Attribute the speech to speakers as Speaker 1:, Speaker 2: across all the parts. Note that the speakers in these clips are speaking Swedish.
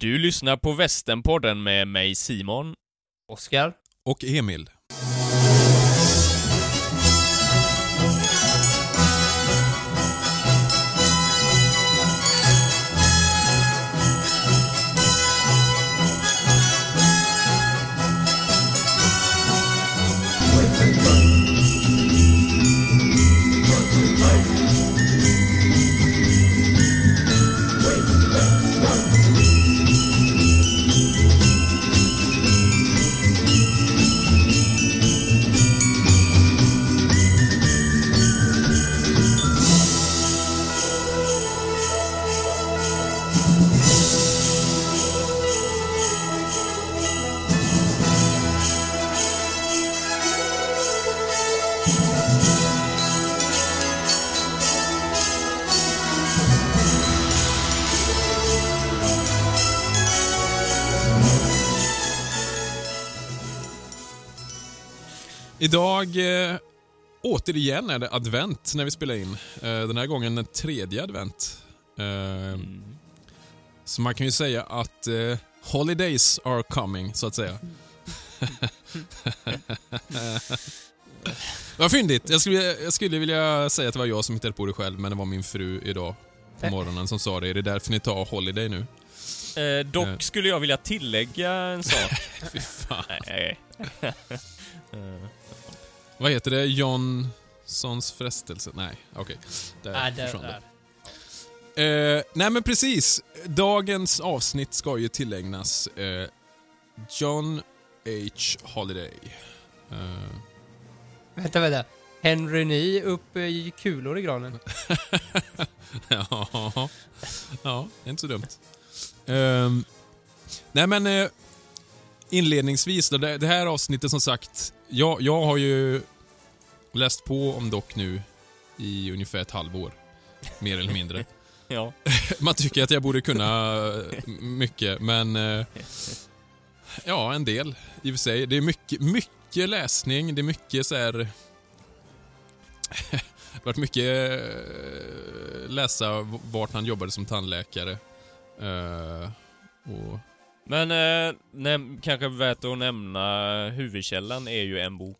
Speaker 1: Du lyssnar på Västernpodden med mig Simon.
Speaker 2: Oskar?
Speaker 3: Och Emil. Idag eh, återigen är det advent när vi spelar in. Eh, den här gången den tredje advent. Eh, Så man kan ju säga att holidays are coming, så att säga. Vad fyndigt. Jag skulle, jag skulle vilja säga att det var jag som hittade på det själv, men det var min fru idag på morgonen som sa det. Det är därför ni tar holiday nu.
Speaker 1: Eh, dock
Speaker 3: Eh.
Speaker 1: skulle jag vilja tillägga en sak.
Speaker 3: Fy fan.
Speaker 1: Nej.
Speaker 3: Vad heter det? Johnsons frestelse? Nej, okej. Där
Speaker 2: Nej, där,
Speaker 3: försvann det.
Speaker 2: där.
Speaker 3: Eh, nej men precis. Dagens avsnitt ska ju tillägnas eh, John H. Holiday. Eh,
Speaker 2: Vänta, vänta. Henry Ny upp eh, i kulor i granen.
Speaker 3: ja, ja, inte så dumt. Ehm, nej men eh, inledningsvis, då, det, här avsnittet som sagt, jag, jag har ju läst på om Doc nu i ungefär ett halvår. Mer eller mindre.
Speaker 1: Ja.
Speaker 3: Man tycker att jag borde kunna mycket, men... eh, Ja, en del i och för sig. Det är mycket, mycket läsning, det är mycket så här... Det har varit mycket eh, läsa vart han jobbade som tandläkare. Eh, och,
Speaker 1: Men eh, kanske värt att nämna huvudkällan är ju en bok.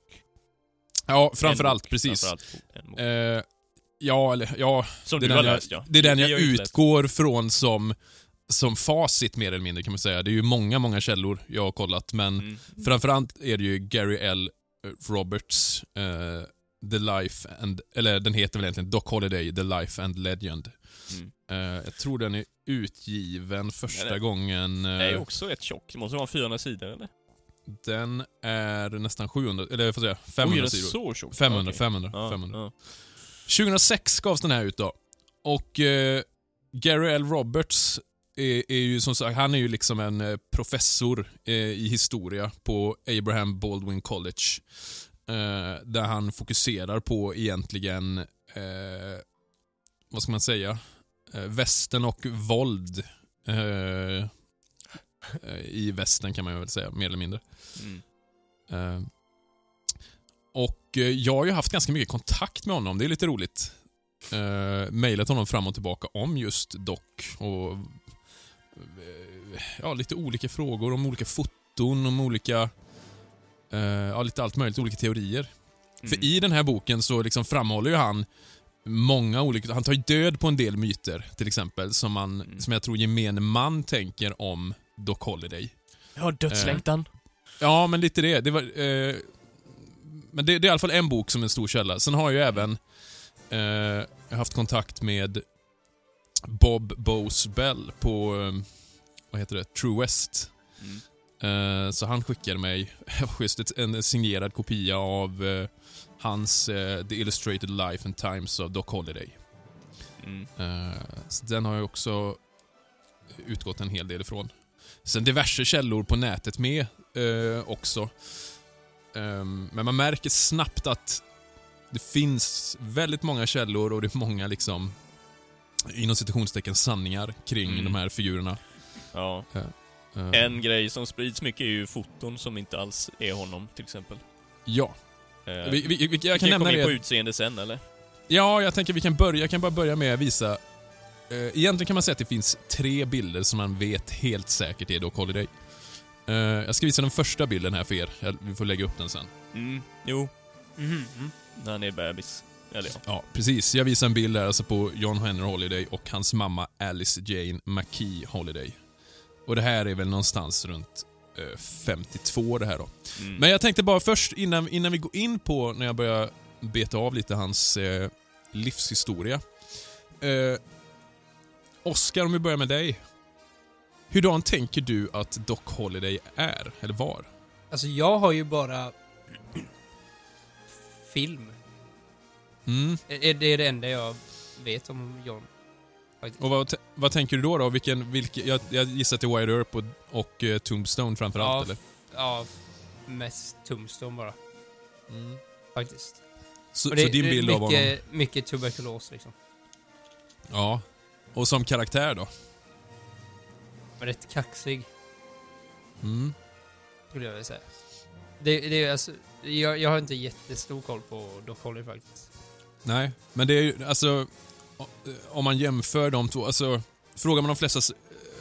Speaker 3: ja, framförallt,
Speaker 1: bok,
Speaker 3: precis.
Speaker 1: Framförallt en bok.
Speaker 3: Eh, ja, eller ja,
Speaker 1: Som
Speaker 3: det är
Speaker 1: du har
Speaker 3: den jag-
Speaker 1: läst ja.
Speaker 3: Det är den jag
Speaker 1: ju inte läst.
Speaker 3: utgår från som, som facit mer eller mindre kan man säga. Det är ju många, många källor jag har kollat, men
Speaker 1: Mm.
Speaker 3: framförallt är det ju Gary L. Roberts eh, The Life and, eller den heter väl egentligen Doc Holiday, The Life and Legend.
Speaker 1: Mm.
Speaker 3: Eh, jag tror den är utgiven första
Speaker 1: Den är-
Speaker 3: gången.
Speaker 1: Det är
Speaker 3: Eh,
Speaker 1: också rätt tjock. Det måste vara 400 sidor eller?
Speaker 3: den är nästan 700, eller får säga 500
Speaker 1: Oj,
Speaker 3: sidor.
Speaker 1: så tjock?
Speaker 3: 500,
Speaker 1: Okej.
Speaker 3: 500,
Speaker 1: Ja,
Speaker 3: 500.
Speaker 1: ja.
Speaker 3: 2006 gavs den här ut då. Och eh, Gary L. Roberts är, är ju som sagt, han är ju liksom en professor eh, i historia på Abraham Baldwin College. Eh, där han fokuserar på egentligen, eh, vad ska man säga, eh, västern och våld. Eh, eh, I västern kan man väl säga, mer eller mindre.
Speaker 1: Mm.
Speaker 3: Eh, och eh, jag har ju haft ganska mycket kontakt med honom, det är lite roligt. Uh, mailat honom fram och tillbaka om just Doc och eh, ja, lite olika frågor om olika foton, om olika, eh, ja lite allt möjligt, olika teorier.
Speaker 1: Mm.
Speaker 3: För i den här boken så liksom framhåller ju han många olika, han tar ju död på en del myter till exempel som, man,
Speaker 1: Mm.
Speaker 3: som jag tror gemene man tänker om Doc Holiday.
Speaker 1: Ja, dödslängtan.
Speaker 3: Ja, men lite det. det var, eh, men det, det är i alla fall en bok som är en stor källa. Sen har jag ju även eh, haft kontakt med Bob Bose Bell på, eh, vad heter det, True West.
Speaker 1: Mm.
Speaker 3: Eh, så han skickade mig just en signerad kopia av eh, hans eh, The Illustrated Life and Times of Doc Holiday.
Speaker 1: Mm.
Speaker 3: Så den har jag också utgått en hel del ifrån. Sen diverse källor på nätet med också. Ehm, men man märker snabbt att det finns väldigt många källor och det är många liksom inom citationstecken sanningar kring
Speaker 1: Mm.
Speaker 3: de här figurerna.
Speaker 1: Ja.
Speaker 3: Eh,
Speaker 1: En grej som sprids mycket är ju foton som inte alls är honom, till exempel.
Speaker 3: Ja.
Speaker 1: Eh,
Speaker 3: Vi, vi, vi, jag
Speaker 1: vi
Speaker 3: kan nämna
Speaker 1: in på
Speaker 3: det.
Speaker 1: utseende sen, eller?
Speaker 3: Ja, jag tänker vi kan börja. Jag kan bara börja med att visa Eh, egentligen kan man säga att det finns tre bilder som man vet helt säkert är Doc Holiday. Eh, jag ska visa den första bilden här för er. Vi får lägga upp den sen.
Speaker 1: Mm, jo,
Speaker 2: Mhm, mm.
Speaker 1: när han är bebis. Eller ja.
Speaker 3: Ja, precis. Jag visar en bild där alltså på John Henry Holiday och hans mamma Alice Jane McKee Holiday. Och det här är väl någonstans runt eh, 52 det här då.
Speaker 1: Mm.
Speaker 3: Men jag tänkte bara först, innan, innan vi går in på när jag börjar beta av lite hans eh, livshistoria. Eh, Oscar, om vi börjar med dig. Hurdan tänker du att Doc Holiday är, eller var?
Speaker 2: Alltså jag har ju bara film.
Speaker 3: Mm.
Speaker 2: Det är det är det enda jag vet om John.
Speaker 3: Och vad, vad tänker du då? då? Vilken, vilken, jag, jag gissar till Wide Earp och, och eh, Tombstone framförallt,
Speaker 2: ja,
Speaker 3: eller?
Speaker 2: ja, mest Tombstone bara. Faktiskt.
Speaker 3: Så,
Speaker 2: det,
Speaker 3: så din bild av honom?
Speaker 2: mycket, mycket tuberkulos liksom.
Speaker 3: Ja. Och som karaktär då?
Speaker 2: Rätt kaxig,
Speaker 3: Mm.
Speaker 2: skulle jag vilja säga. Det, det är alltså, jag, jag har inte jättestor koll på Doc Holly faktiskt.
Speaker 3: Nej, men det är ju, alltså, om man jämför de två, alltså, frågar man de flesta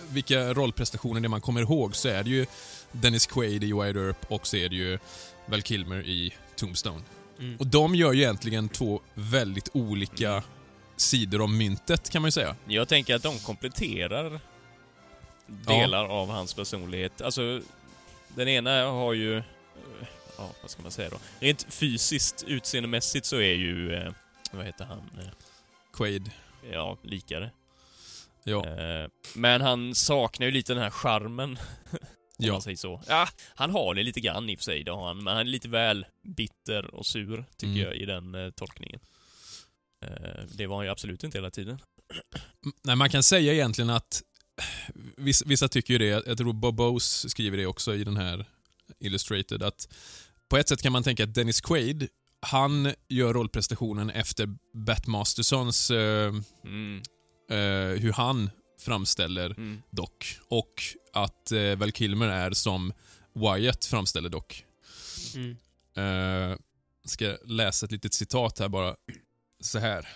Speaker 3: vilka rollprestationer det man kommer ihåg så är det ju Dennis Quaid i Wide Earp och så är det ju Val Kilmer i Tombstone.
Speaker 2: Mm.
Speaker 3: Och de gör ju egentligen två väldigt olika
Speaker 1: Mm.
Speaker 3: sidor om myntet kan man ju säga.
Speaker 1: Jag tänker att de kompletterar delar av hans personlighet. Alltså, den ena har ju... eh, Ja, vad ska man säga då? Rent fysiskt, utseendemässigt så är ju... eh, Vad heter han?
Speaker 3: Quaid.
Speaker 1: Ja, likare.
Speaker 3: Ja.
Speaker 1: Eh, Men han saknar ju lite den här charmen, om
Speaker 3: ja.
Speaker 1: man säger så. Ja, han har det lite grann i och för sig, det har han. Men han är lite väl bitter och sur, tycker
Speaker 3: Mm.
Speaker 1: jag, i den eh, tolkningen. Eh, det var han ju absolut inte hela tiden.
Speaker 3: Nej, man kan säga egentligen att vissa, vissa tycker ju det, jag tror Bob Bose skriver det också i den här Illustrated, att på ett sätt kan man tänka att Dennis Quaid, han gör rollprestationen efter Bat Mastersons, eh,
Speaker 1: Mm,
Speaker 3: eh, hur han framställer
Speaker 1: mm.
Speaker 3: Doc. Och att eh, Val Kilmer är som Wyatt framställer Doc.
Speaker 2: Mm.
Speaker 3: Uh, ska läsa ett litet citat här bara. Så här.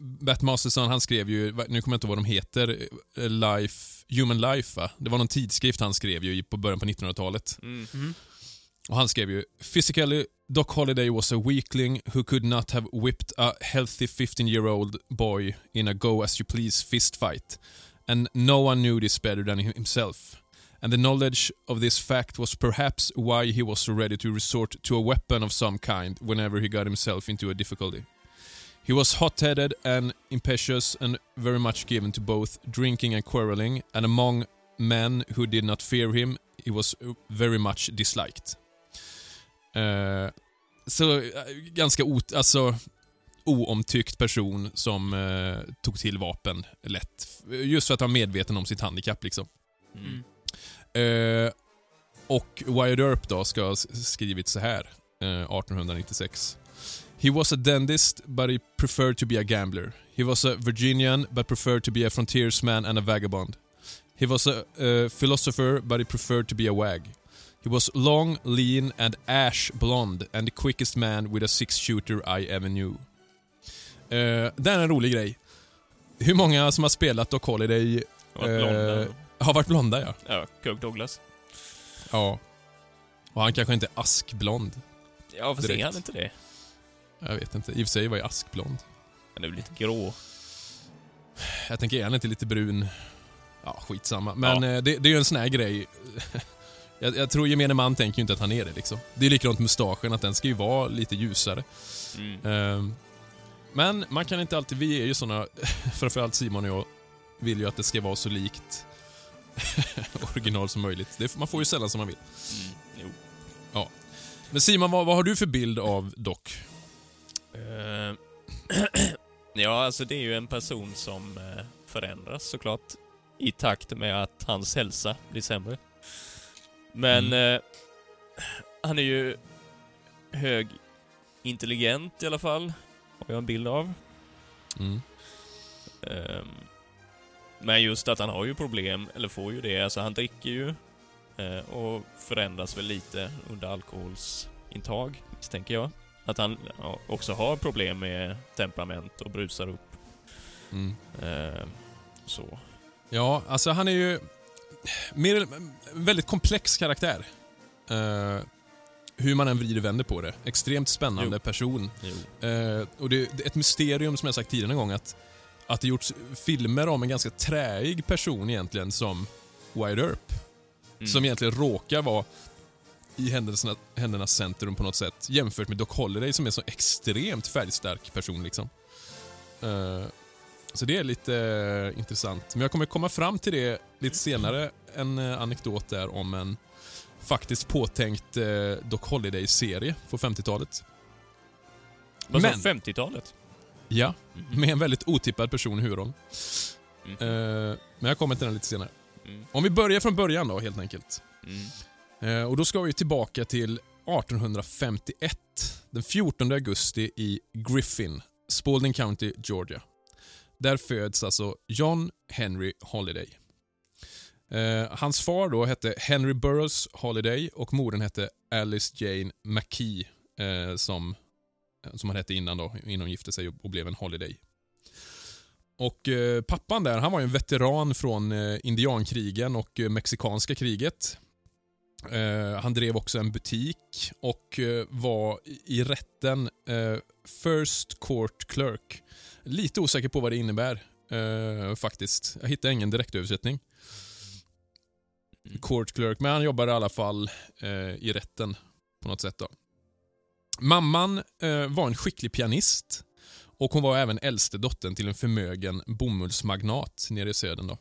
Speaker 3: Bat Masterson, han skrev ju, nu kommer jag inte ihåg vad de heter, eh, Life, Human Life va? Det var någon tidskrift han skrev ju på början på 1900-talet.
Speaker 1: Mm.
Speaker 3: Och han skrev ju “Physically, Doc Holliday was a weakling who could not have whipped a healthy 15-year-old boy in a go-as-you-please fist fight. And no one knew this better than himself. And the knowledge of this fact was perhaps why he was so ready to resort to a weapon of some kind whenever he got himself into a difficulty. He was hot-headed and impetuous and very much given to both drinking and quarreling, and among men who did not fear him, he was very much disliked. Eh, så eh, ganska ot, alltså, oomtyckt person som eh, tog till vapen lätt. Just för att han var medveten om sitt handikapp liksom.
Speaker 1: Mm.
Speaker 3: Eh, och Wyatt Earp då ska ha skrivit så här, eh, 1896. He was a dentist, but he preferred to be a gambler. He was a Virginian, but preferred to be a frontiersman and a vagabond. He was a uh, philosopher, but he preferred to be a wag. He was long, lean, and ash blonde, and the quickest man with a six-shooter I ever knew. Uh, det är en rolig grej. Hur många som har spelat Doc Holiday
Speaker 1: Och blonda.
Speaker 3: Eh, har varit blonda, ja.
Speaker 1: Ja, Kirk Douglas.
Speaker 3: Ja. Och han kanske inte är askblond.
Speaker 1: Ja, fast
Speaker 3: Direkt.
Speaker 1: är han inte det?
Speaker 3: Jag vet inte. I och för sig var jag askblond.
Speaker 1: Han är väl lite grå.
Speaker 3: Jag tänker, är han inte lite brun? Ja, skitsamma. Men
Speaker 1: Ja.
Speaker 3: eh, det, det är ju en sån här grej. Jag, jag tror gemene man tänker ju inte att han är det liksom. Det är likadant mustaschen, att den ska ju vara lite ljusare.
Speaker 1: Mm.
Speaker 3: Ehm, men man kan inte alltid, vi är ju såna, framförallt Simon och jag, vill ju att det ska vara så likt original som möjligt. Det, man får ju sällan som man vill.
Speaker 1: Mm. Jo.
Speaker 3: Men Simon, vad, vad har du för bild av Doc?
Speaker 1: Eh, ja, alltså det är ju en person som eh, förändras såklart. I takt med att hans hälsa blir sämre. Men eh, han är ju hög intelligent i alla fall. Har jag en bild av.
Speaker 3: Mm.
Speaker 1: Ehm, Men just att han har ju problem, eller får ju det. Alltså han dricker ju eh, och förändras väl lite under alkoholsintag, misstänker jag. Att han ja, också har problem med temperament och brusar upp.
Speaker 3: Mm.
Speaker 1: Eh, Så.
Speaker 3: Ja, alltså han är ju mer, en väldigt komplex karaktär. Eh, hur man än vrider och vänder på det. Extremt spännande
Speaker 1: Jo.
Speaker 3: person.
Speaker 1: Jo.
Speaker 3: Eh, och det, det är ett mysterium som jag sagt tidigare en gång att, att det gjorts filmer om en ganska träig person egentligen som Wyatt Earp.
Speaker 1: Mm.
Speaker 3: Som egentligen råkar vara i händelserna, händernas centrum på något sätt jämfört med Doc Holliday som är så extremt färgstark person liksom. Eh, så det är lite eh, intressant. Men jag kommer komma fram till det lite senare, en eh, anekdot där om en faktiskt påtänkt eh, Doc Holliday-serie på 50-talet.
Speaker 1: Vad
Speaker 3: Men-
Speaker 1: 50-talet?
Speaker 3: Ja,
Speaker 1: Mhm.
Speaker 3: med en väldigt otippad person i huvudrollen. Eh, men jag kommer till den lite senare.
Speaker 1: Mm.
Speaker 3: Om vi börjar från början då, helt enkelt.
Speaker 1: Mm.
Speaker 3: Och då ska vi tillbaka till 1851. Den 14 augusti i Griffin, Spalding County, Georgia. Där föds alltså John Henry Holiday. Eh, hans far då hette Henry Burroughs Holiday och modern hette Alice Jane McKee eh, som, eh, som han hette innan då, innan hon gifte sig och, och blev en Holiday. Och eh, pappan där, han var ju en veteran från eh, indiankrigen och eh, mexikanska kriget. Eh, han drev också en butik och eh, var i, i rätten eh, First Court Clerk. Lite osäker på vad det innebär eh, faktiskt. Jag hittade ingen direktöversättning. Court Clerk, men han jobbade i alla fall eh, i rätten på något sätt. då. Mamman eh, var en skicklig pianist och hon var även äldste dottern till en förmögen bomullsmagnat nere i södern. Då.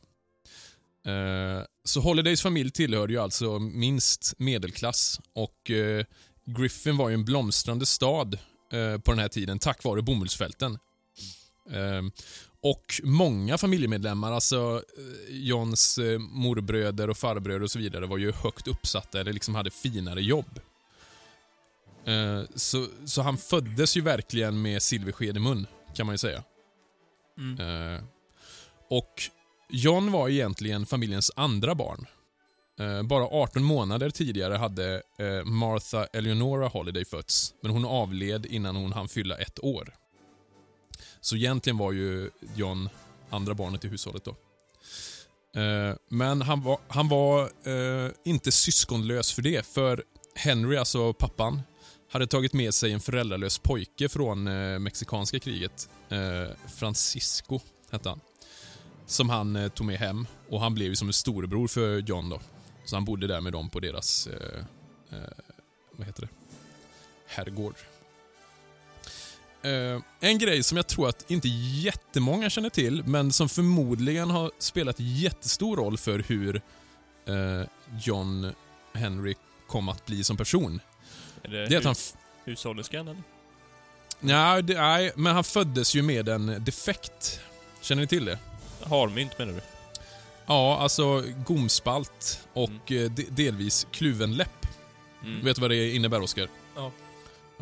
Speaker 3: Eh, så Holidays familj tillhörde ju alltså minst medelklass och eh, Griffin var ju en blomstrande stad eh, på den här tiden tack vare bomullsfälten. Eh, och många familjemedlemmar, alltså eh, Johns eh, morbröder och farbröder och så vidare var ju högt uppsatta eller liksom hade finare jobb. Eh, så, så han föddes ju verkligen med silversked i mun, kan man ju säga.
Speaker 2: Mm.
Speaker 3: Eh, och John var egentligen familjens andra barn. Bara 18 månader tidigare hade eh, Martha Eleonora Holiday fötts, men hon avled innan hon hann fylla ett år. Så egentligen var ju John andra barnet i hushållet då. Eh, men han var, han var eh, inte syskonlös för det, för Henry, alltså pappan, hade tagit med sig en föräldralös pojke från eh, mexikanska kriget. Eh, Francisco hette han. Som han eh, tog med hem och han blev ju som en storebror för John då. Så han bodde där med dem på deras, eh, eh, vad heter det, herrgård. Eh, en grej som jag tror att inte jättemånga känner till, men som förmodligen har spelat jättestor roll för hur eh, John Henry kom att bli som person.
Speaker 1: Är det,
Speaker 3: Det är att han
Speaker 1: hus- hushållerskan eller?
Speaker 3: Nej, det, nej, men han föddes ju med en defekt. Känner ni till det?
Speaker 1: Harmynt menar du?
Speaker 3: Ja, alltså gomspalt och eh, de, delvis kluven läpp.
Speaker 1: Mm.
Speaker 3: Vet du vad det innebär, Oskar?
Speaker 2: Ja.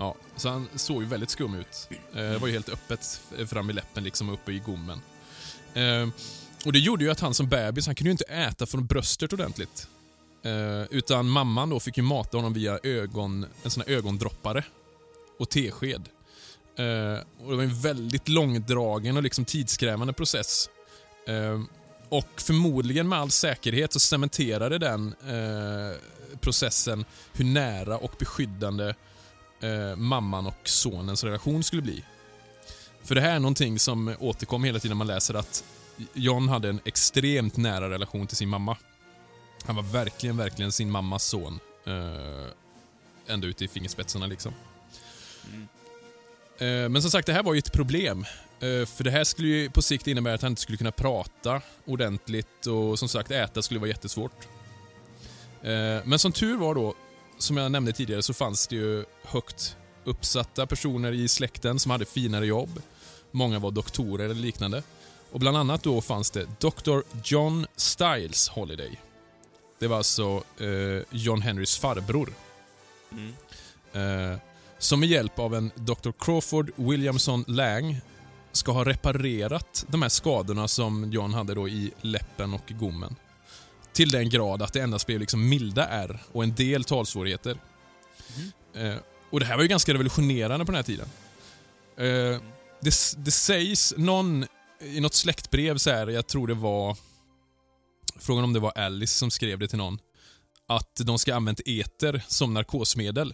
Speaker 3: Ja, så han såg ju väldigt skum ut. Eh, Det var ju helt öppet fram i läppen liksom och uppe i gommen. Eh, och det gjorde ju att han som bebis, han kunde ju inte äta från bröstet ordentligt. Eh, utan mamman då fick ju mata honom via ögon, en sån här ögondroppare och tesked. Eh, och det var en väldigt långdragen och liksom tidskrävande process. Eh, och förmodligen med all säkerhet så cementerade den eh, processen hur nära och beskyddande eh, mamman och sonens relation skulle bli. För det här är någonting som återkommer hela tiden när man läser att John hade en extremt nära relation till sin mamma. Han var verkligen, verkligen sin mammas son. Eh, ända ut i fingerspetsarna liksom.
Speaker 1: Mm.
Speaker 3: Eh, men som sagt, det här var ju ett problem. Eh, för det här skulle ju på sikt innebära att han inte skulle kunna prata ordentligt och som sagt, äta skulle vara jättesvårt. Eh, men som tur var då, som jag nämnde tidigare, så fanns det ju högt uppsatta personer i släkten som hade finare jobb. Många var doktorer eller liknande. Och bland annat då fanns det Dr. John Styles Holiday. Det var alltså eh, John Henrys farbror.
Speaker 1: Mm.
Speaker 3: Eh, som med hjälp av en Dr. Crawford Williamson Lang ska ha reparerat de här skadorna som John hade då i läppen och gommen. Till den grad att det endast blev liksom milda ärr och en del talsvårigheter. Eh, och Det här var ju ganska revolutionerande på den här tiden. Eh, det, det sägs någon i något släktbrev så här, jag tror det var, frågan om det var Alice som skrev det till någon, att de ska ha använt eter som narkosmedel.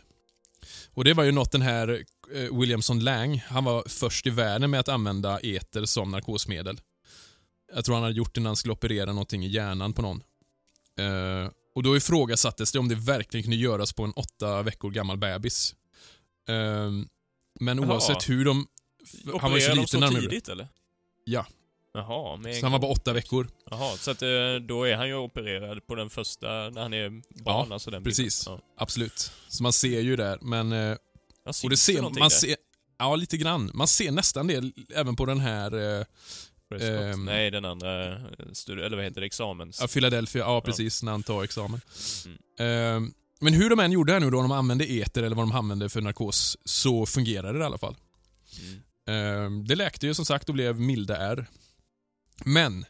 Speaker 3: Och det var ju något den här eh, Williamson Lang, han var först i världen med att använda eter som narkosmedel. Jag tror han hade gjort det när han skulle operera någonting i hjärnan på någon. Eh, och då ifrågasattes det om det verkligen kunde göras på en åtta veckor gammal bebis. Eh, men
Speaker 1: Jaha.
Speaker 3: oavsett hur de... Han var ju så liten när de
Speaker 1: tidigt eller?
Speaker 3: Ja,
Speaker 1: Jaha, med
Speaker 3: så han var bara åtta veckor.
Speaker 1: Jaha, så att eh, då är han ju opererad på den första, när han är barn,
Speaker 3: Ja,
Speaker 1: alltså den
Speaker 3: precis.
Speaker 1: bilden.
Speaker 3: Absolut. Så man ser ju där, men... Eh,
Speaker 1: Ja. Ja,
Speaker 3: och det ser man
Speaker 1: där?
Speaker 3: ser, Ja, lite grann. Man ser nästan det även på den här
Speaker 1: Prescott.
Speaker 3: ehm,
Speaker 1: Nej, den andra, eh, eller vad heter det, examens...
Speaker 3: ja, Philadelphia. Ja, precis. När han tar examen.
Speaker 1: Mm.
Speaker 3: Eh, men hur de än gjorde här nu då, om de använde eter eller vad de använde för narkos, så fungerade det i alla fall.
Speaker 1: Mm.
Speaker 3: Eh, det läkte ju som sagt och blev milda ärr. Men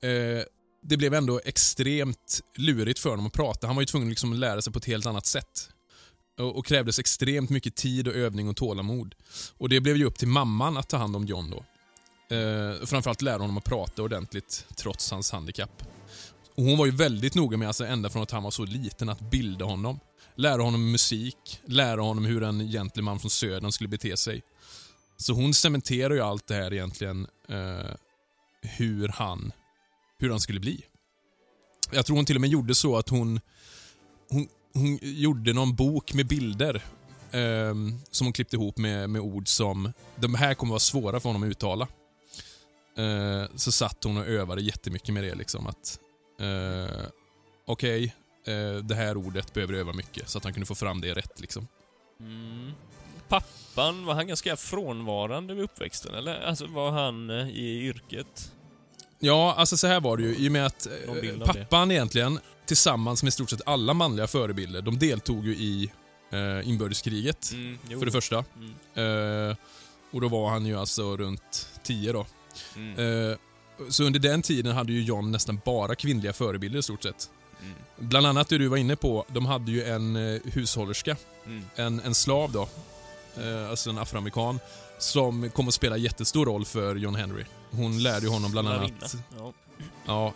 Speaker 3: eh, det blev ändå extremt lurigt för honom att prata. Han var ju tvungen liksom att lära sig på ett helt annat sätt. Och, och krävdes extremt mycket tid och övning och tålamod. Och det blev ju upp till mamman att ta hand om John då. Eh, framförallt lära honom att prata ordentligt trots hans handikapp. Och hon var ju väldigt noga med, alltså ända från att han var så liten, att bilda honom. Lära honom musik, lära honom hur en gentleman från södern skulle bete sig. Så hon cementerar ju allt det här egentligen, eh, hur han hur han skulle bli. Jag tror hon till och med gjorde så att hon, hon, hon gjorde någon bok med bilder eh, som hon klippte ihop med, med ord som de här kommer vara svåra för honom att uttala. Eh, så satt hon och övade jättemycket med det. liksom att eh, Okej, eh, det här ordet behöver öva mycket så att han kunde få fram det rätt. liksom.
Speaker 1: Mm. Pappan, var han ganska frånvarande vid uppväxten, eller? Alltså, var han eh, i yrket?
Speaker 3: Ja, alltså så här var det ju. I och med att eh,
Speaker 1: det.
Speaker 3: pappan egentligen, tillsammans med i stort sett alla manliga förebilder, de deltog ju i eh, inbördeskriget,
Speaker 1: Mm,
Speaker 3: för det första.
Speaker 1: Mm.
Speaker 3: Eh, och då var han ju alltså runt 10 då.
Speaker 1: Mm.
Speaker 3: Eh, så under den tiden hade ju John nästan bara kvinnliga förebilder i stort sett.
Speaker 1: Mm.
Speaker 3: Bland annat det du var inne på, de hade ju en eh, hushållerska,
Speaker 1: Mm.
Speaker 3: en, en slav då, eh, alltså en afroamerikan, som kom att spela jättestor roll för John Henry. Hon lärde ju honom bland annat
Speaker 1: Ja.
Speaker 3: Ja,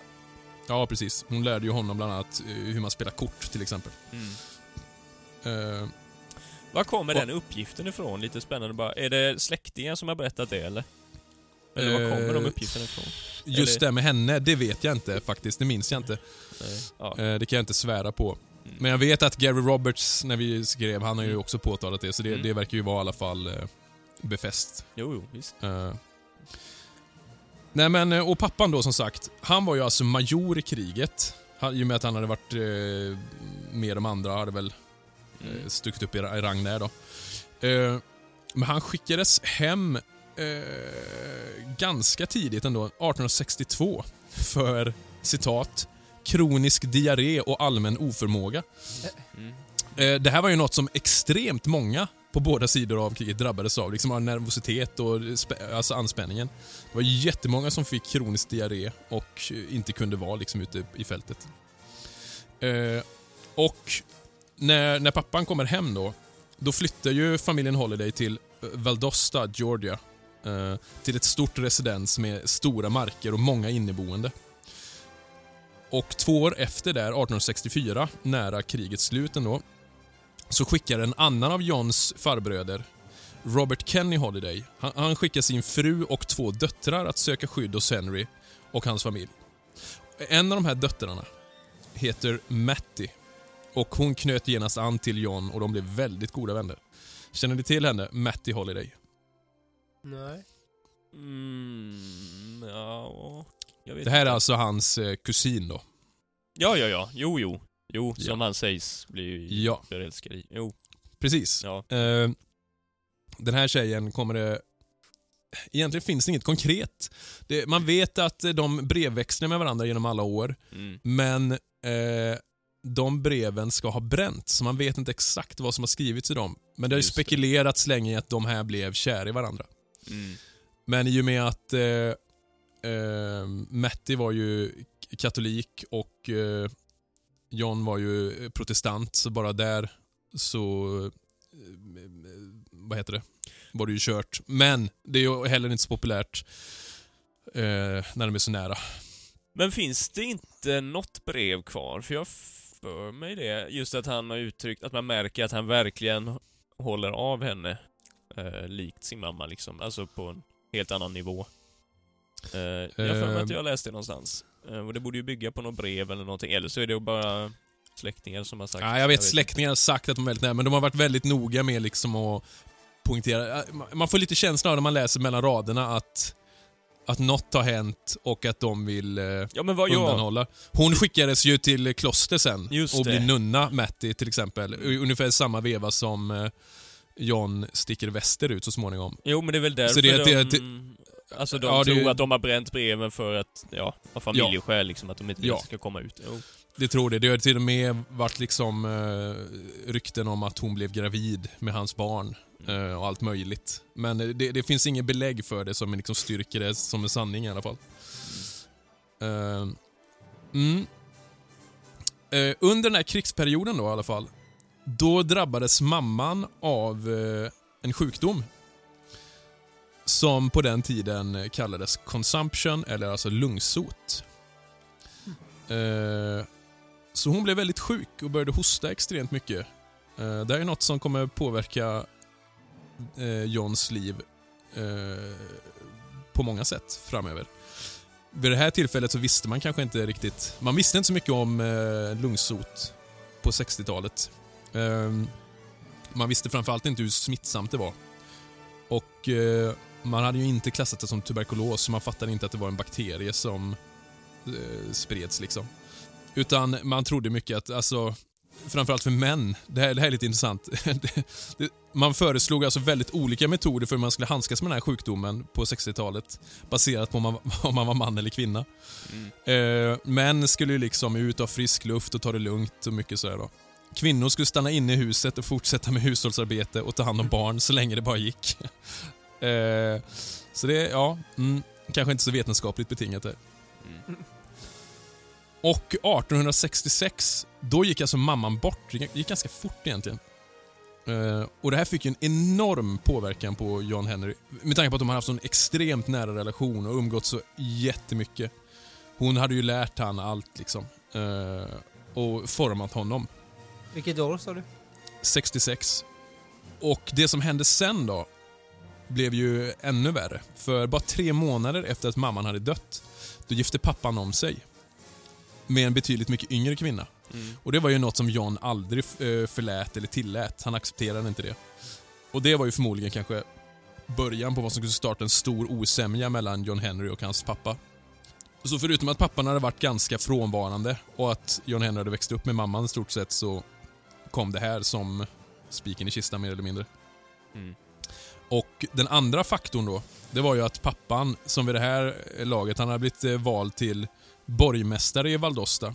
Speaker 3: ja precis. Hon lärde ju honom bland annat hur man spelar kort till exempel.
Speaker 1: Mm. Var kommer den uppgiften ifrån? Lite spännande bara. Är det släktingar som har berättat det, eller? Eller var kommer de
Speaker 3: Eh,
Speaker 1: uppgifterna ifrån?
Speaker 3: just
Speaker 1: Eller-
Speaker 3: det med henne, det vet jag inte faktiskt. Det minns jag inte.
Speaker 1: Ja.
Speaker 3: Eh, det kan jag inte svära på.
Speaker 1: Mm.
Speaker 3: Men jag vet att Gary Roberts, när vi skrev, han har ju också påtalat det. Så det,
Speaker 1: Mm.
Speaker 3: det verkar ju vara i alla fall eh, befäst.
Speaker 1: Jo, jo, visst.
Speaker 3: Nej men, och pappan då som sagt, han var ju alltså major i kriget. Han, I och med att han hade varit eh, med de andra, hade väl eh,
Speaker 1: Mm.
Speaker 3: stuckit upp i ra- i rang där då. Eh, men han skickades hem eh, ganska tidigt ändå, 1862, för citat kronisk diarré och allmän oförmåga.
Speaker 1: Mm.
Speaker 3: Eh, det här var ju något som extremt många på båda sidor av kriget drabbades av, liksom av nervositet och alltså anspänningen. Det var jättemånga som fick kronisk diarré och inte kunde vara liksom ute i fältet. Eh, och när, när pappan kommer hem då, då flyttar ju familjen Holiday till Valdosta, Georgia. Eh, till ett stort residens med stora marker och många inneboende. Och två år efter där, 1864, nära krigets slut ändå, så skickar en annan av Johns farbröder, Robert Kenny Holiday, han, han skickar sin fru och två döttrar att söka skydd hos Henry och hans familj. En av de här döttrarna heter Matty och hon knöt genast an till John och de blev väldigt goda vänner. Känner ni till henne? Matty Holiday.
Speaker 2: Nej.
Speaker 1: Mm, ja, jag vet
Speaker 3: Det här är
Speaker 1: inte.
Speaker 3: alltså hans eh, kusin då.
Speaker 1: Ja, ja, ja. Jo, jo. Jo,
Speaker 3: Ja.
Speaker 1: som han sägs bli
Speaker 3: Ja.
Speaker 1: förälskad i. Jo,
Speaker 3: Precis.
Speaker 1: ja.
Speaker 3: Eh, den här tjejen kommer det... Egentligen finns det inget konkret. Det, man vet att eh, de brevväxlar med varandra genom alla år,
Speaker 1: Mm.
Speaker 3: men eh, de breven ska ha bränts, så man vet inte exakt vad som har skrivits i dem. Men det har ju
Speaker 1: det.
Speaker 3: spekulerats länge i att de här blev kära i varandra.
Speaker 1: Mm.
Speaker 3: Men i och med att eh, eh, Matti var ju katolik och eh, John var ju protestant, så bara där så... Eh, vad heter det? Var det ju kört. Men det är ju heller inte så populärt eh, när de är så nära.
Speaker 1: Men finns det inte något brev kvar? För jag har för mig det. Just att han har uttryckt, att man märker att han verkligen håller av henne. Eh, likt sin mamma liksom. Alltså på en helt annan nivå. Eh, jag för mig att
Speaker 3: Ehm.
Speaker 1: jag läste det någonstans. Eh, och det borde ju bygga på något brev eller någonting. Eller så är det bara släktingar som har sagt
Speaker 3: Ja, jag vet,
Speaker 1: inte.
Speaker 3: släktingar har sagt att de är väldigt nära, men de har varit väldigt noga med liksom att poängtera. Man får lite känsla av när man läser mellan raderna att, att något har hänt och att de vill eh,
Speaker 1: Ja men vad jag...
Speaker 3: undanhålla. Hon skickades ju till kloster sen
Speaker 1: Just
Speaker 3: och
Speaker 1: det.
Speaker 3: blir nunna, Matti till exempel. Ungefär samma veva som eh, John sticker västerut så småningom.
Speaker 1: Jo men det är väl därför
Speaker 3: Så det- det-
Speaker 1: de... Alltså de
Speaker 3: Ja, det-
Speaker 1: tror att de har bränt breven för att, ja, av familjeskäl liksom, att de inte
Speaker 3: Ja.
Speaker 1: det ska komma ut. Jo.
Speaker 3: Det tror det. Det har till och med varit liksom eh, rykten om att hon blev gravid med hans barn eh, och allt möjligt. Men det, det finns inget belägg för det som liksom styrker det som en sanning i alla fall. Eh, mm. Eh, under den här krigsperioden då i alla fall, då drabbades mamman av eh, en sjukdom som på den tiden kallades consumption, eller alltså lungsot. Eh, så hon blev väldigt sjuk och började hosta extremt mycket. Eh, det här är något som kommer påverka Johns liv på många sätt framöver. Vid det här tillfället så visste man kanske inte riktigt... Man visste inte så mycket om lungsot på 60-talet. Eh, man visste framförallt inte hur smittsamt det var. Och eh, man hade ju inte klassat det som tuberkulos, så man fattade inte att det var en bakterie som eh, spreds liksom. Utan man trodde mycket att, alltså, framförallt för män, det här, det här är lite intressant. Det, det, man föreslog alltså väldigt olika metoder för hur man skulle handskas med den här sjukdomen på 60-talet. Baserat på om man, om man var man eller kvinna.
Speaker 1: Mm.
Speaker 3: Eh, män skulle ju liksom ut av frisk luft och ta det lugnt och mycket sådär då. Kvinnor skulle stanna inne i huset och fortsätta med hushållsarbete och ta hand om barn så länge det bara gick. eh, så det, ja, mm, kanske inte så vetenskapligt betingat det.
Speaker 1: Mm.
Speaker 3: Och 1866, då gick alltså mamman bort. Det gick ganska fort egentligen. Eh, och Det här fick en enorm påverkan på John Henry. Med tanke på att de har haft en extremt nära relation och umgått så jättemycket. Hon hade ju lärt han allt liksom. Eh, och format honom.
Speaker 2: Vilket år sa du?
Speaker 3: 66. Och det som hände sen då blev ju ännu värre. För bara tre månader efter att mamman hade dött, då gifte pappan om sig. Med en betydligt mycket yngre kvinna.
Speaker 1: Mm.
Speaker 3: Och det var ju något som John aldrig eh, förlät eller tillät. Han accepterade inte det. Och det var ju förmodligen kanske början på vad som skulle starta en stor osämja mellan John Henry och hans pappa. Så förutom att pappan hade varit ganska frånvarande och att John Henry hade växt upp med mamman i stort sett så kom det här som spiken i kistan mer eller mindre.
Speaker 1: Mm.
Speaker 3: Och den andra faktorn då, det var ju att pappan, som vid det här laget, han hade blivit eh, vald till borgmästare i Valdosta.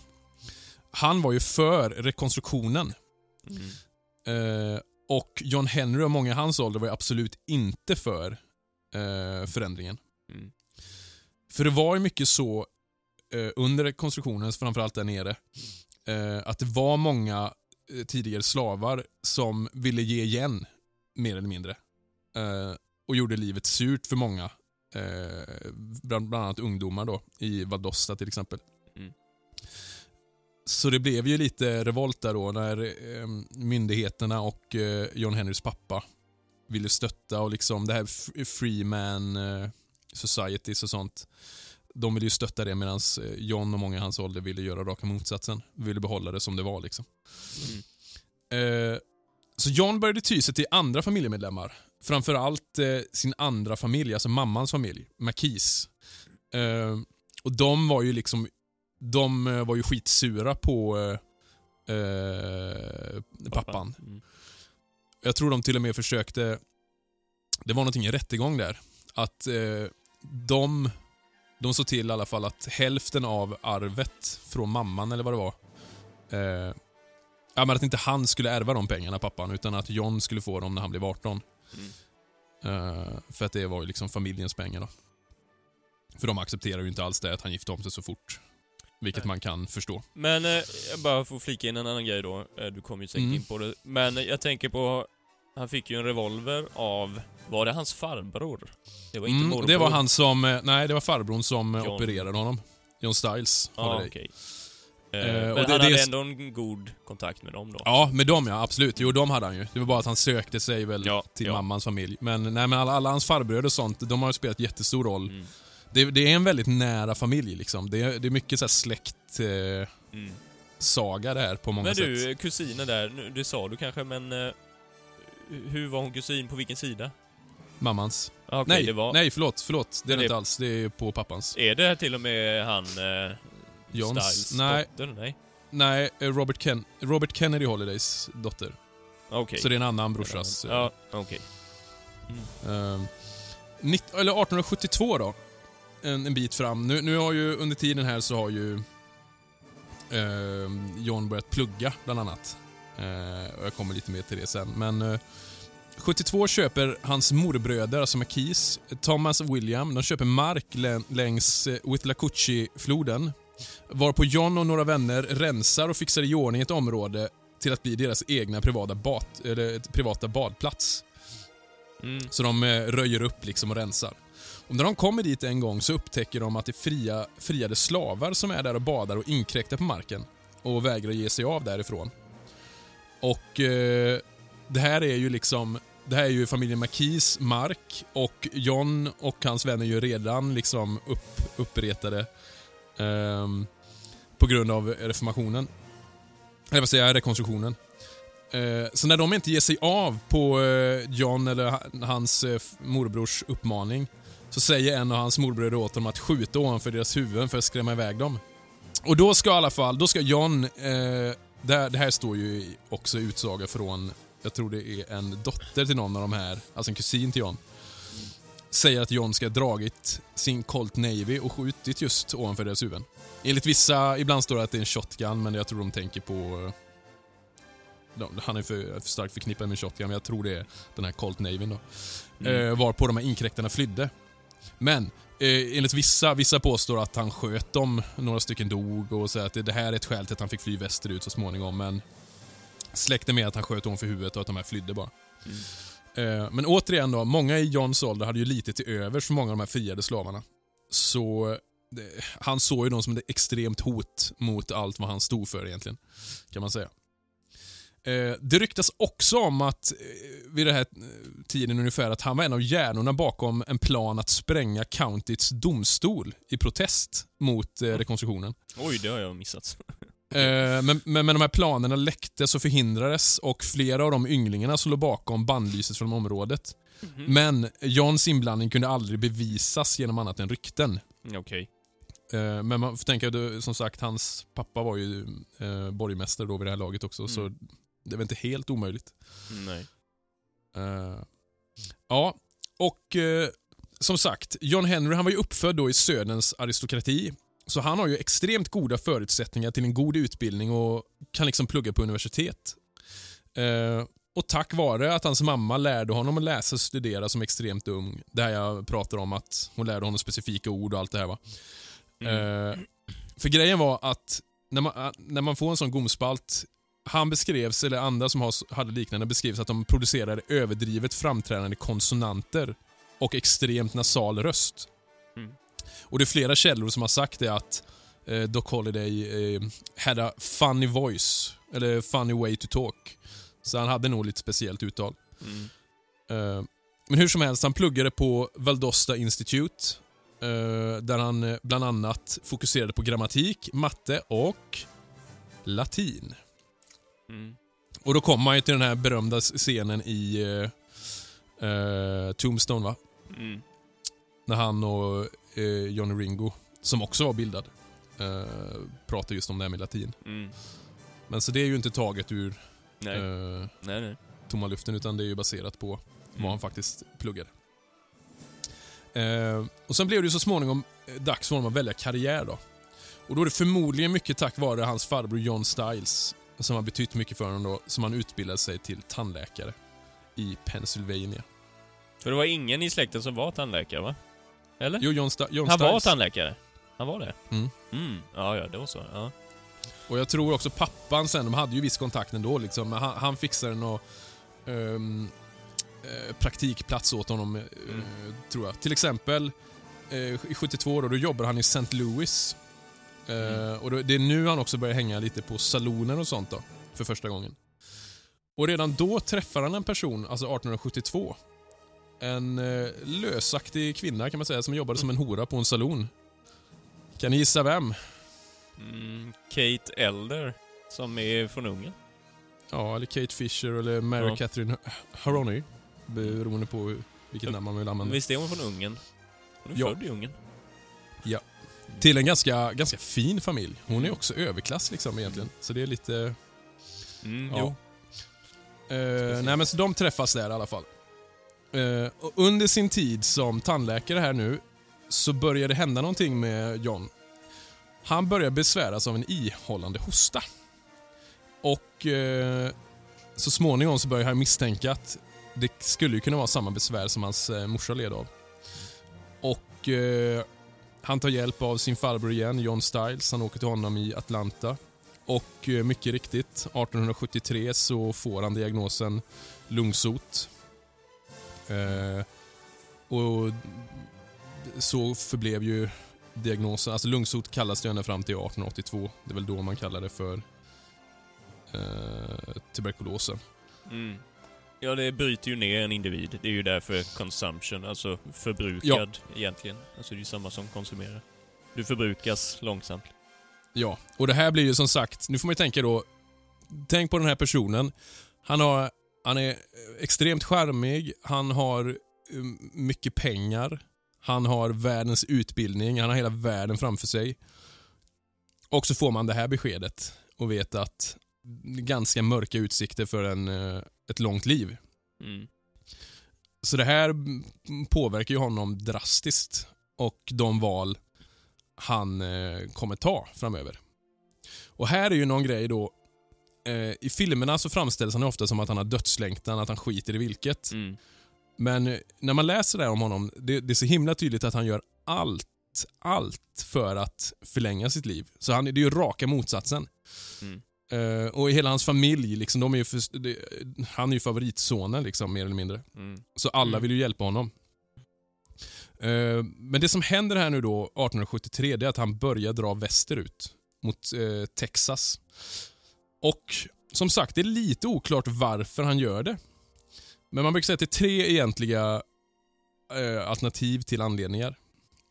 Speaker 3: Han var ju för rekonstruktionen.
Speaker 1: Mm.
Speaker 3: Eh, och John Henry och många i hans ålder var ju absolut inte för eh, förändringen.
Speaker 1: Mm.
Speaker 3: För det var ju mycket så eh, under rekonstruktionen, framförallt där nere, eh, att det var många tidigare slavar som ville ge igen, mer eller mindre. Eh, och gjorde livet surt för många. Eh, bland, bland annat ungdomar då, i Valdosta till exempel.
Speaker 1: Mm.
Speaker 3: Så det blev ju lite revolt där då när eh, myndigheterna och eh, John Henrys pappa ville stötta och liksom det här Freeman eh, Societies och sånt. De ville ju stötta det medan John och många i hans ålder ville göra raka motsatsen. Ville behålla det som det var liksom.
Speaker 1: Mm.
Speaker 3: Eh, så John började ty sig till andra familjemedlemmar. Framförallt eh, sin andra familj, alltså mammans familj, Makis. Eh, och de var ju liksom, de eh, var ju skitsura på eh, eh, pappan.
Speaker 1: Mm.
Speaker 3: Jag tror de till och med försökte, det var någonting i rättegång där, att eh, de, de såg till i alla fall att hälften av arvet från mamman eller vad det var, eh, ja, men att inte han skulle ärva de pengarna, pappan, utan att John skulle få dem när han blev 18.
Speaker 1: Mm.
Speaker 3: Eh, för att det var ju liksom familjens pengar då. För de accepterar ju inte alls det att han gifte om sig så fort. Vilket
Speaker 1: Nej.
Speaker 3: man kan förstå.
Speaker 1: Men eh, jag bara får flika in en annan grej då. Eh, Du kommer ju säkert
Speaker 3: Mm.
Speaker 1: in på det. Men jag tänker på han fick ju en revolver av, var det hans farbror? Det var inte
Speaker 3: Mm,
Speaker 1: morbror?
Speaker 3: det var han som, eh, nej det var farbrorn som eh,
Speaker 1: John.
Speaker 3: opererade honom. John Styles.
Speaker 1: Ja,
Speaker 3: Holiday.
Speaker 1: okej.
Speaker 3: Eh,
Speaker 1: men
Speaker 3: det-
Speaker 1: han
Speaker 3: det
Speaker 1: hade
Speaker 3: är-
Speaker 1: ändå en god kontakt med dem då?
Speaker 3: Ja, med dem ja, absolut. Jo, de hade han ju. Det var bara att han sökte sig väl
Speaker 1: Ja,
Speaker 3: till
Speaker 1: ja.
Speaker 3: mammans familj. Men, nej, men alla, alla hans farbröder och sånt, de har ju spelat jättestor roll.
Speaker 1: Mm.
Speaker 3: Det, det är en väldigt nära familj liksom. Det är, det är mycket så här släkt... Eh,
Speaker 1: Mm.
Speaker 3: saga det här på många
Speaker 1: Men
Speaker 3: sätt.
Speaker 1: du, kusinen där, det sa du kanske, men... eh, hur var hon kusin? På vilken sida?
Speaker 3: Mammans.
Speaker 1: Ah, okej,
Speaker 3: nej,
Speaker 1: det var,
Speaker 3: nej, förlåt. Förlåt. Det är det inte alls. Det är på pappans.
Speaker 1: Är det till och med han... Eh,
Speaker 3: Johns-
Speaker 1: Styles
Speaker 3: nej.
Speaker 1: dotter? Nej.
Speaker 3: Nej, eh, Robert, Ken Robert Kennedy Holidays dotter.
Speaker 1: Okej.
Speaker 3: Så det är en annan brorsas... eh,
Speaker 1: Ja, okej.
Speaker 3: Eh, nitt- eller 1872 då. En, en bit fram. Nu, nu har ju under tiden här så har ju eh, John börjat plugga bland annat. Eh, jag kommer lite mer till det sen. Men eh, 72 köper hans morbröder, alltså McKees, Thomas och William, de köper mark lä- längs eh, Withlacoochee-floden. Varpå John och några vänner rensar och fixar i ordning ett område till att bli deras egna privata, bad, privata badplats.
Speaker 1: Mm.
Speaker 3: Så de eh, röjer upp liksom och rensar. Och när de kommer dit en gång så upptäcker de att det är fria, friade slavar som är där och badar och inkräktar på marken. Och vägrar ge sig av därifrån. Och eh, det här är ju liksom det här är ju familjen McKees mark och John och hans vänner är ju redan liksom upp, uppretade eh, på grund av reformationen. Eller vad säger jag, rekonstruktionen. Eh, Så när de inte ger sig av på eh, John eller hans eh, morbrors uppmaning så säger en av hans morbröder åt dem att skjuta ovanför deras huvuden för att skrämma iväg dem. Och då ska i alla fall, då ska John, eh, det, här, det här står ju också i utsaga från, jag tror det är en dotter till någon av de här, alltså en kusin till John. Säger att John ska ha dragit sin Colt Navy och skjutit just ovanför deras huvuden. Enligt vissa, ibland står det att det är en shotgun, men jag tror de tänker på de- han är för, för starkt förknippad med shotgun, men jag tror det är den här Colt Navyn då.
Speaker 1: Mm.
Speaker 3: Eh, varpå de här inkräktarna flydde. Men eh, enligt vissa, vissa påstår att han sköt dem, några stycken dog och säger att det, det här är ett skäl till att han fick fly västerut så småningom, men släkte med att han sköt dem för huvudet och att de här flydde bara.
Speaker 1: Mm.
Speaker 3: Eh, men återigen då, många i Johns ålder hade ju lite till övers för många av de här friade slavarna. Så det, han såg ju dem som ett extremt hot mot allt vad han stod för egentligen, kan man säga. Eh, det ryktas också om att eh, vid den här eh, tiden ungefär att han var en av hjärnorna bakom en plan att spränga countyts domstol i protest mot eh, rekonstruktionen.
Speaker 1: Oj, det har jag missat.
Speaker 3: Men, men, men de här planerna läcktes och förhindrades och flera av de ynglingarna som låg bakom bannlyses från området.
Speaker 1: Mhm.
Speaker 3: Men Johns inblandning kunde aldrig bevisas genom annat än rykten.
Speaker 1: Mm, Okej.
Speaker 3: Eh, Men man får tänka, som sagt, hans pappa var ju borgmästare då vid det här laget också,
Speaker 1: Mm.
Speaker 3: så det är väl inte helt omöjligt.
Speaker 1: Nej.
Speaker 3: Eh, ja, och eh, som sagt, John Henry han var ju uppfödd då i Söderns aristokrati. Så han har ju extremt goda förutsättningar till en god utbildning och kan liksom plugga på universitet. Eh, och tack vare att hans mamma lärde honom att läsa och studera som extremt ung, det här jag pratar om att hon lärde honom specifika ord och allt det här va.
Speaker 1: Mm.
Speaker 3: För grejen var att när man, när man får en sån gomspalt, han beskrevs, eller andra som hade liknande, beskrevs att de producerade överdrivet framträdande konsonanter och extremt nasal röst.
Speaker 1: Mm.
Speaker 3: Och det är flera källor som har sagt det att eh, Doc Holliday eh, had a funny voice, eller funny way to talk. Så han hade nog lite speciellt uttal.
Speaker 1: Mm.
Speaker 3: Eh, men hur som helst, han pluggade på Valdosta Institute. eh, där han eh, bland annat fokuserade på grammatik, matte och latin.
Speaker 1: Mm.
Speaker 3: Och då kommer man ju till den här berömda scenen i eh, Tombstone, va?
Speaker 1: Mm.
Speaker 3: När han och eh, Johnny Ringo, som också var bildad, pratar just om det här med latin.
Speaker 1: Mm.
Speaker 3: Men så det är ju inte taget ur
Speaker 1: Nej. nej, nej.
Speaker 3: tomma luften, utan det är ju baserat på vad
Speaker 1: Mm.
Speaker 3: han faktiskt pluggade. Och Sen blev det ju så småningom dags för honom att välja karriär. då. Och Då är det förmodligen mycket tack vare hans farbror John Styles, som har betytt mycket för honom, då, som han utbildade sig till tandläkare i Pennsylvania.
Speaker 1: För det var ingen i släkten som var tandläkare, va? Eller?
Speaker 3: Jo, John, Sta- John
Speaker 1: Han var
Speaker 3: Styles.
Speaker 1: tandläkare? Han var det?
Speaker 3: Mm.
Speaker 1: Mm. Ja, ja, det var så. Ja.
Speaker 3: Och jag tror också pappan sen, de hade ju viss kontakt ändå liksom. Men han, han fixade något, um, eh, praktikplats åt honom, eh,
Speaker 1: Mm.
Speaker 3: tror jag. Till exempel eh, i 72 då, då jobbar han i St. Louis.
Speaker 1: Mm.
Speaker 3: och då, det är nu han också börjar hänga lite på saloner och sånt då, för första gången. Och redan då träffar han en person, alltså 1872. En eh, lösaktig kvinna kan man säga, som jobbade som en hora på en salon. Kan ni gissa vem?
Speaker 1: Mm, Kate Elder, som är från Ungern.
Speaker 3: Ja, eller Kate Fisher eller Mary
Speaker 1: Ja.
Speaker 3: Catherine Haroni. Beroende på vilket namn man vill använda.
Speaker 1: Visst är hon från Ungern? Hon är
Speaker 3: Ja.
Speaker 1: född i Ungern.
Speaker 3: Till en ganska, ganska fin familj. Hon är också överklass liksom egentligen. Så det är lite...
Speaker 1: Mm,
Speaker 3: Ja.
Speaker 1: jo.
Speaker 3: Eh, nej men så de träffas där i alla fall. Eh, under sin tid som tandläkare här nu så börjar det hända någonting med John. Han börjar besväras av en ihållande hosta. Och eh, så småningom så börjar han misstänka att det skulle ju kunna vara samma besvär som hans eh, morsa led av. Och eh, han tar hjälp av sin farbror igen, John Styles. Han åker till honom i Atlanta. Och eh, mycket riktigt, 1873 så får han diagnosen lungsot. Eh, och så förblev ju diagnosen, alltså lungsot kallas det ända fram till 1882. Det är väl då man kallar det för eh, tuberkulosen.
Speaker 1: Mm. Ja, det bryter ju ner en individ. Det är ju därför consumption, alltså förbrukad egentligen. Alltså det är ju samma som konsumera. Du förbrukas långsamt.
Speaker 3: Ja, och det här blir ju som sagt, nu får man ju tänka då, tänk på den här personen. Han, har, han är extremt charmig, han har eh, mycket pengar, han har världens utbildning, han har hela världen framför sig. Och så får man det här beskedet och vet att ganska mörka utsikter för en, eh, ett långt liv.
Speaker 1: Mm.
Speaker 3: Så det här påverkar ju honom drastiskt och de val han eh, kommer ta framöver. Och här är ju någon grej då. Eh, I filmerna så framställs han ofta som att han har dödslängtan, att han skiter i vilket.
Speaker 1: Mm.
Speaker 3: Men eh, när man läser det om honom, det, det är så himla tydligt att han gör allt, allt för att förlänga sitt liv. Så han, det är ju raka motsatsen.
Speaker 1: Mm.
Speaker 3: Eh, och hela hans familj, liksom, de är ju för, det, han är ju favoritsonen liksom, mer eller mindre.
Speaker 1: Mm.
Speaker 3: Så alla
Speaker 1: Mm.
Speaker 3: vill ju hjälpa honom. Eh, Men det som händer här nu då, 1873, det är att han börjar dra västerut mot eh, Texas. Och som sagt, det är lite oklart varför han gör det. Men man brukar säga att det är tre egentliga alternativ till anledningar.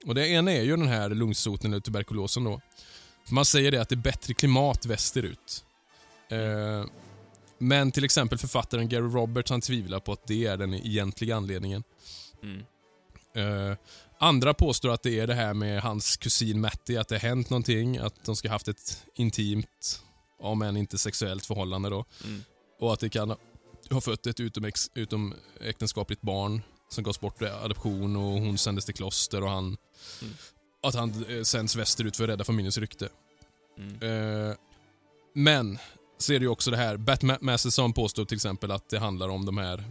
Speaker 3: Och Det ena är ju den här lungsoten eller tuberkulosen då. Man säger det att det är bättre klimat västerut. Eh, men till exempel författaren Gary Roberts han tvivlar på att det är den egentliga anledningen.
Speaker 1: Mm.
Speaker 3: Eh, andra påstår att det är det här med hans kusin Matty, att det har hänt någonting, att de ska ha haft ett intimt, om än inte sexuellt förhållande då.
Speaker 1: Mm.
Speaker 3: Och att det kan ha fött ett utomäktenskapligt barn som gavs bort i adoption och hon sändes till kloster och han...
Speaker 1: Mm.
Speaker 3: Att han eh, sänds västerut för att rädda familjens rykte.
Speaker 1: Mm.
Speaker 3: Eh, men så är det ju också det här, Bat Ma- Masterson påstår till exempel att det handlar om de här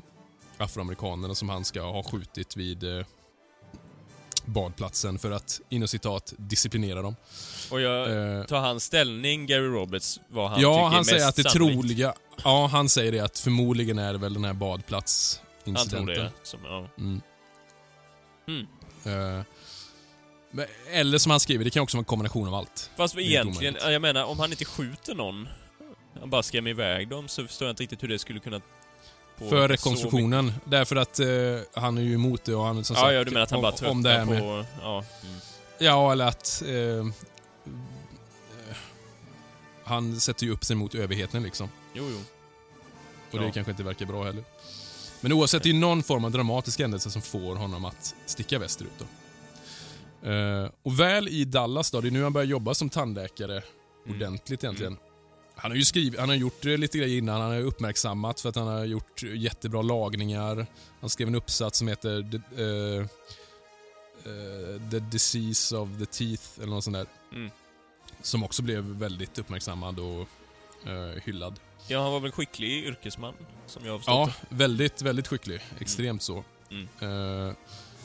Speaker 3: afroamerikanerna som han ska ha skjutit vid eh, badplatsen för att, inom citat, disciplinera dem.
Speaker 1: Och jag
Speaker 3: Eh,
Speaker 1: tar hans ställning, Gary Roberts, vad han tycker
Speaker 3: ja,
Speaker 1: är
Speaker 3: han
Speaker 1: mest
Speaker 3: säger att det
Speaker 1: sannolikt.
Speaker 3: troliga... Ja, han säger det att förmodligen är det väl den här
Speaker 1: Han tror
Speaker 3: badplatsincidenten.
Speaker 1: det. Som, ja.
Speaker 3: Mm.
Speaker 1: Mm.
Speaker 3: Eh, eller som han skriver, det kan också vara en kombination av allt.
Speaker 1: Fast
Speaker 3: är
Speaker 1: egentligen, jag menar om han inte skjuter någon, han bara skrämmer iväg dem, så förstår jag inte riktigt hur det skulle kunna
Speaker 3: För rekonstruktionen. Därför att eh, han är ju emot det och han som.
Speaker 1: Ja,
Speaker 3: sagt,
Speaker 1: ja, du menar att han bara
Speaker 3: om, det här med,
Speaker 1: på... Ja. Mm.
Speaker 3: Ja, eller att... Eh, eh, han sätter ju upp sig mot överheten liksom.
Speaker 1: Jo, jo.
Speaker 3: Och det
Speaker 1: Ja.
Speaker 3: kanske inte verkar bra heller. Men oavsett, det är ju någon form av dramatisk händelse som får honom att sticka västerut. Då. Eh, och väl i Dallas då, det är nu han börjar jobba som tandläkare
Speaker 1: Mm.
Speaker 3: ordentligt egentligen. Han har ju skrivit, han har gjort eh, lite grejer innan, han har uppmärksammat för att han har gjort jättebra lagningar. Han skrev en uppsats som heter The, eh, eh, The Disease of the Teeth, eller något sånt där.
Speaker 1: Mm.
Speaker 3: Som också blev väldigt uppmärksammad och eh, hyllad.
Speaker 1: Ja, han var väl skicklig yrkesman, som jag har förstått
Speaker 3: Ja, väldigt, väldigt skicklig. Extremt så.
Speaker 1: Mm.
Speaker 3: Eh,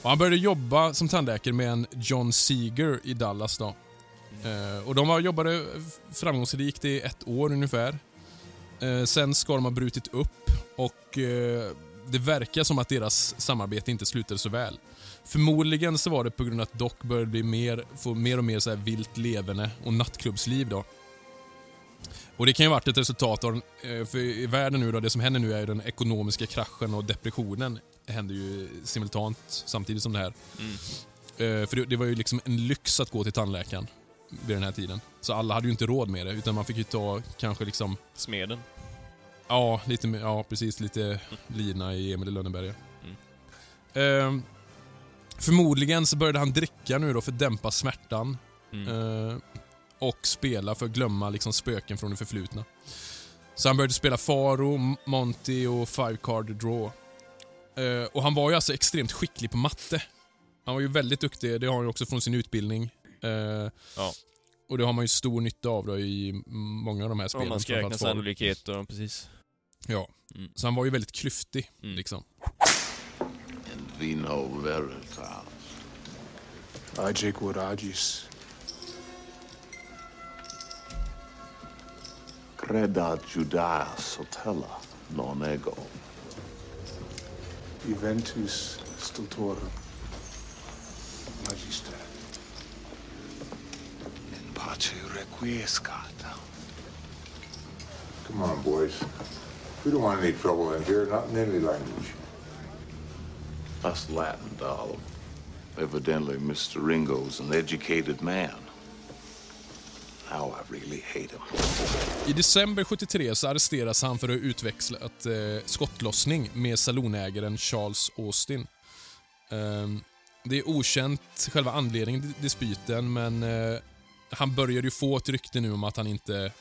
Speaker 3: och han började jobba som tandläkare med en John Seeger i Dallas då. Eh, och de var, jobbade framgångsrikt i ett år ungefär. Eh, sen ska de ha brutit upp och eh, det verkar som att deras samarbete inte slutade så väl. Förmodligen så var det på grund av att Doc började bli mer, få mer och mer så här vilt levande och nattklubbsliv. Då. Och Det kan ju varit ett resultat av, för i världen nu då, det som händer nu är ju den ekonomiska kraschen och depressionen händer ju simultant samtidigt som det här.
Speaker 1: Mm.
Speaker 3: För det, det var ju liksom en lyx att gå till tandläkaren vid den här tiden. Så alla hade ju inte råd med det, utan man fick ju ta kanske liksom,
Speaker 1: Smeden.
Speaker 3: ja, lite, ja precis, lite lina i Emil i Lönneberga.
Speaker 1: Mm.
Speaker 3: Eh, förmodligen så började han dricka nu då för att dämpa smärtan.
Speaker 1: Mm.
Speaker 3: Eh, och spela för att glömma liksom spöken från det förflutna. Så han började spela Faro, Monty och Five Card Draw. Eh, och han var ju alltså extremt skicklig på matte. Han var ju väldigt duktig, det har han ju också från sin utbildning. Eh,
Speaker 1: Ja.
Speaker 3: Och det har man ju stor nytta av då i många av de här spelen.
Speaker 1: Om man ska räkna sannolikhet och precis.
Speaker 3: Ja.
Speaker 1: Mm.
Speaker 3: Så han var ju väldigt klyftig,
Speaker 1: Mm.
Speaker 3: liksom.
Speaker 4: in vino veritas.
Speaker 5: Quod agis.
Speaker 4: Creda Judaea sotella non ego.
Speaker 5: Eventus stultorum. Magister.
Speaker 4: In pace requiescat.
Speaker 6: Come on, boys. We don't want any trouble in here, not in any language.
Speaker 4: That's Latin, doll. Evidently, Mr. Ringo's an educated man. Now I really hate him.
Speaker 3: I december 73 så arresteras han för att ha utväxlat eh, skottlossning med salonägaren Charles Austin. Ehm, det är okänt själva anledningen till dispyten, men eh, han började ju få ett rykte nu om att han inte...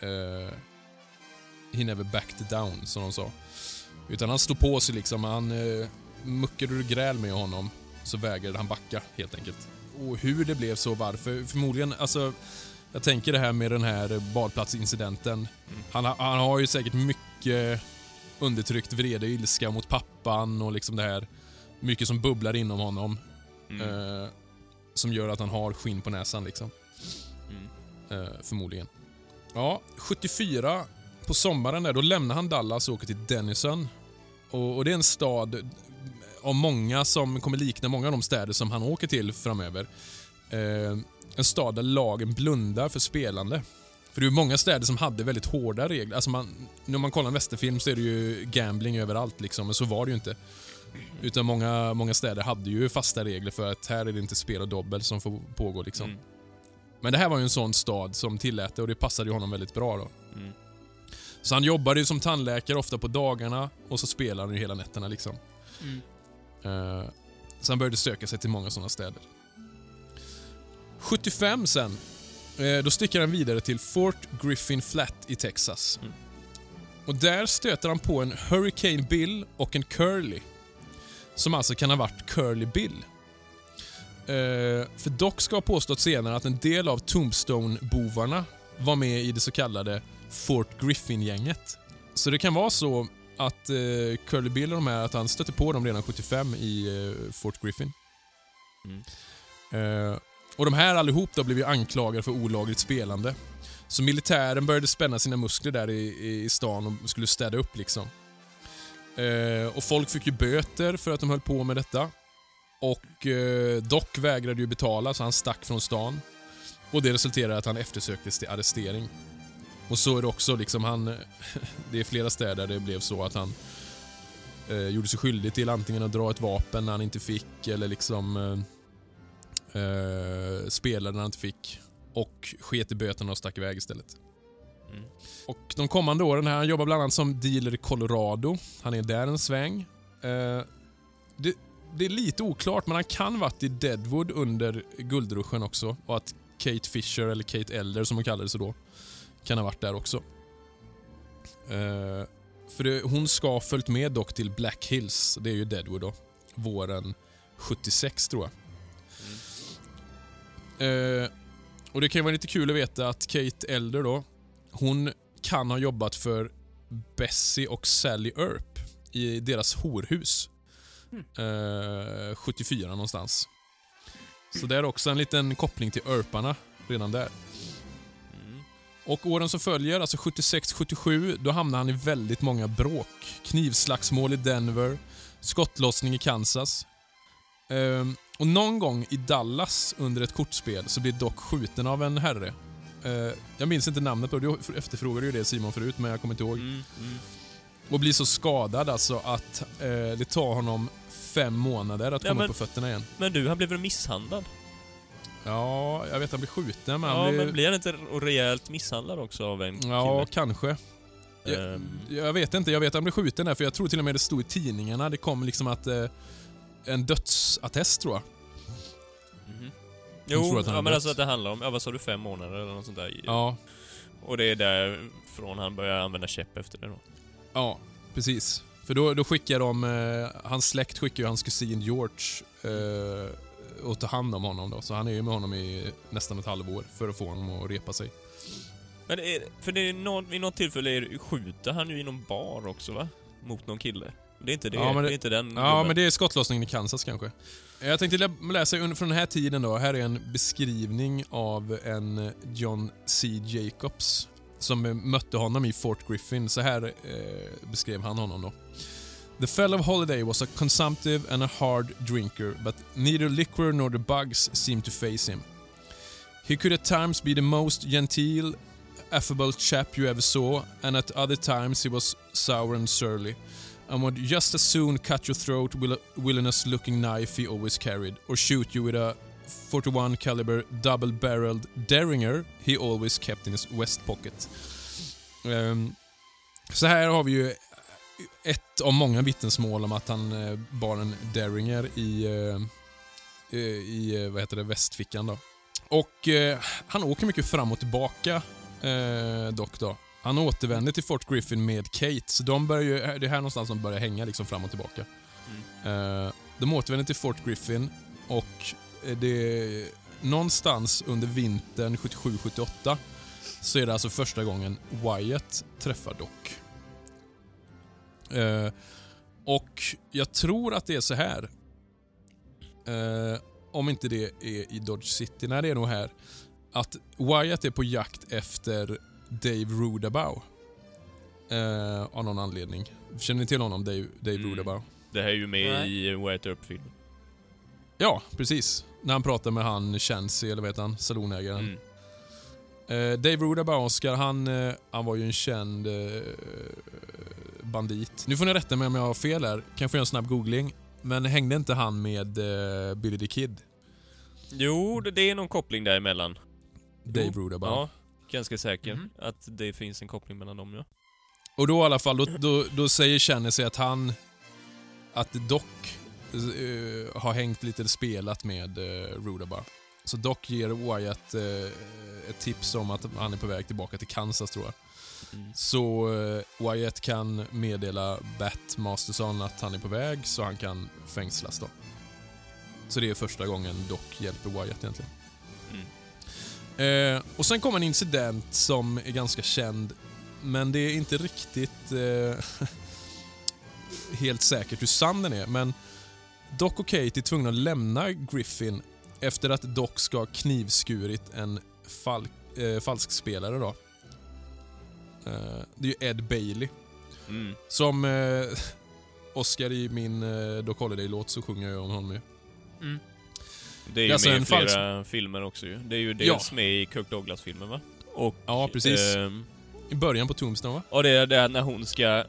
Speaker 3: Eh, he never backed down, som de sa. Utan han stod på sig liksom. Han eh, muckade ur gräl med honom, så vägrade han backa helt enkelt. Och hur det blev så, varför? Förmodligen, alltså... Jag tänker det här med den här badplatsincidenten. Han, har- han har ju säkert mycket undertryckt vrede och ilska mot pappan och liksom det här. Mycket som bubblar inom honom.
Speaker 1: Mm.
Speaker 3: Eh, som gör att han har skinn på näsan liksom. Eh, förmodligen. Ja, 74 på sommaren där, då lämnar han Dallas och åker till Denison. Och, och det är en stad av många som kommer likna många av de städer som han åker till framöver. Eh, en stad där lagen blundar för spelande. För det är många städer som hade väldigt hårda regler. Alltså man, när man kollar en västerfilm så är det ju gambling överallt liksom, men så var det ju inte. Utan många, många städer hade ju fasta regler för att här är det inte spel och dobbel som får pågå liksom.
Speaker 1: Mm.
Speaker 3: Men det här var ju en sån stad som tillät det och det passade ju honom väldigt bra då.
Speaker 1: Mm.
Speaker 3: Så han jobbade ju som tandläkare ofta på dagarna och så spelade han ju hela nätterna liksom.
Speaker 2: Mm.
Speaker 3: Eh, så han började söka sig till många sådana städer. 75 sen, eh, då sticker han vidare till Fort Griffin Flat i Texas.
Speaker 1: Mm.
Speaker 3: Och där stöter han på en Hurricane Bill och en Curly. Som alltså kan ha varit Curly Bill. Eh, för dock ska ha påstått senare att en del av Tombstone-bovarna var med i det så kallade Fort Griffin-gänget. Så det kan vara så att eh, Curly Bill och de här, att han stötte på dem redan 75 i eh, Fort Griffin.
Speaker 1: Mm.
Speaker 3: Eh, och de här allihop då blev ju anklagade för olagligt spelande. Så militären började spänna sina muskler där i, i, i stan och skulle städa upp liksom. Eh, och folk fick ju böter för att de höll på med detta. Och eh, Doc vägrade ju betala så han stack från stan. Och det resulterade i att han eftersöktes till arrestering. Och så är det också liksom han... Det är flera städer där det blev så att han eh, gjorde sig skyldig till antingen att dra ett vapen när han inte fick eller liksom eh, eh, spelade när han inte fick och sket i böterna och stack iväg istället.
Speaker 1: Mm.
Speaker 3: Och de kommande åren här, han jobbar bland annat som dealer i Colorado. Han är där en sväng. Eh, det, det är lite oklart, men han kan varit i Deadwood under guldruschen också och att Kate Fisher, eller Kate Elder som hon kallades då, kan ha varit där också. Uh, för det, hon ska ha följt med dock till Black Hills, det är ju Deadwood då, våren 76 tror jag. Eh, och Det kan ju vara lite kul att veta att Kate Elder då, hon kan ha jobbat för Bessie och Sally Earp i deras horhus. Eh, 74 någonstans. Så det är också en liten koppling till Earparna redan där.
Speaker 1: Mm.
Speaker 3: Och åren som följer, alltså 76-77, då hamnar han i väldigt många bråk. Knivslagsmål i Denver, skottlossning i Kansas. Ehm, och någon gång i Dallas under ett kortspel så blir Doc skjuten av en herre. Eh, jag minns inte namnet på det, du efterfrågade ju det Simon förut, men jag kommer inte ihåg.
Speaker 1: Mm, mm.
Speaker 3: Och blir så skadad alltså att eh, det tar honom fem månader att
Speaker 1: Ja,
Speaker 3: komma
Speaker 1: men-
Speaker 3: på fötterna igen.
Speaker 1: Men du, han blev väl misshandlad?
Speaker 3: Ja, jag vet att han blir skjuten, men han
Speaker 1: ja,
Speaker 3: blir...
Speaker 1: men blir han inte rejält misshandlad också av en
Speaker 3: Ja,
Speaker 1: kille?
Speaker 3: kanske. Jag,
Speaker 1: Ehm,
Speaker 3: jag vet inte, jag vet att han blev skjuten där, för jag tror till och med det stod i tidningarna, det kom liksom att... Eh, en dödsattest tror jag. Jag tror
Speaker 1: Jo,
Speaker 3: han
Speaker 1: ja, men alltså att det handlar om, ja vad sa du, fem månader eller något sånt där?
Speaker 3: Ja,
Speaker 1: Och det är därifrån han börjar använda käpp efter det då?
Speaker 3: ja precis. För då, då skickar de, eh, hans släkt skickar ju hans kusin George eh, och ta hand om honom då. Så han är ju med honom i nästan ett halvår för att få honom att repa sig.
Speaker 1: Men är, för det är någon, vid något tillfälle är, skjuter han ju i någon bar också va? Mot någon kille. Det är inte det,
Speaker 3: Ja, men
Speaker 1: det,
Speaker 3: det-
Speaker 1: är inte den
Speaker 3: Ja,
Speaker 1: gubben.
Speaker 3: men det är skottlossningen i Kansas kanske. Jag tänkte lä- läsa från den här tiden då. Här är en beskrivning av en John C. Jacobs som mötte honom i Fort Griffin. Så här eh, beskrev han honom då. The fellow Holiday was a consumptive and a hard drinker, but neither liquor nor the bugs seemed to face him. He could at times be the most genteel, affable chap you ever saw, and at other times he was sour and surly and would just as soon cut your throat with a villainous looking knife he always carried, or shoot you with a 41 caliber double barreled Derringer he always kept in his west pocket. Ehm, så här har vi ju ett av många vittnesmål om att han eh, bar en Derringer i, eh, eh, i eh, vad heter det, västfickan. Då. Och eh, han åker mycket fram och tillbaka eh, dock. Då. Han återvänder till Fort Griffin med Kate, så de börjar ju, det är här någonstans de börjar hänga liksom fram och tillbaka. Eh, de återvänder till Fort Griffin och det någonstans under vintern 77-78 så är det alltså första gången Wyatt träffar Doc. Eh, och jag tror att det är så här. Eh, om inte det är i Dodge City, nej det är nog här. Att Wyatt är på jakt efter Dave Rudabaugh. Eh, av någon anledning. Känner ni till honom, Dave, Dave
Speaker 1: Mm.
Speaker 3: Rudabaugh?
Speaker 1: Det här är ju med
Speaker 2: Nej.
Speaker 1: i White Earp-filmen.
Speaker 3: Ja, precis. När han pratar med han Chansey, eller vad heter han, salonägaren.
Speaker 1: Mm.
Speaker 3: Eh, Dave Rudabaugh, Oscar, han, eh, han var ju en känd eh, bandit. Nu får ni rätta mig om jag har fel här. Kanske göra en snabb googling. Men hängde inte han med eh, Billy the Kid?
Speaker 1: Jo, det, det är någon koppling däremellan.
Speaker 3: Dave Rudabaugh.
Speaker 1: Ja, ganska säker
Speaker 2: Mhm.
Speaker 1: att det finns en koppling mellan dem ja.
Speaker 3: Och då i alla fall, då, då, då säger Chansey att han... Att Doc eh, har hängt lite, spelat med uh, Rudabaugh. Så Doc ger Wyatt eh, ett tips om att han är på väg tillbaka till Kansas tror jag.
Speaker 1: Mm.
Speaker 3: Så eh, Wyatt kan meddela Bat Masterson att han är på väg så han kan fängslas då. Så det är första gången Doc hjälper Wyatt egentligen.
Speaker 1: Mm.
Speaker 3: Eh, och sen kommer en incident som är ganska känd, men det är inte riktigt eh, helt säkert hur sann den är. Men Doc och Kate är tvungna att lämna Griffin efter att Doc ska ha knivskurit en fal eh, falskspelare. Då. Eh, det är ju Ed Bailey.
Speaker 1: Mm.
Speaker 3: Som eh, Oscar i min eh, Doc Holiday-låt så sjunger jag om honom ju.
Speaker 2: Mm.
Speaker 1: Det är ju
Speaker 3: Alltså
Speaker 1: med i flera filmer också ju. Det är ju dels med i Kirk Douglas-filmen va? Och...
Speaker 3: Ja, precis.
Speaker 1: ehm,
Speaker 3: I början på Tombstone va?
Speaker 1: och det är det när hon ska...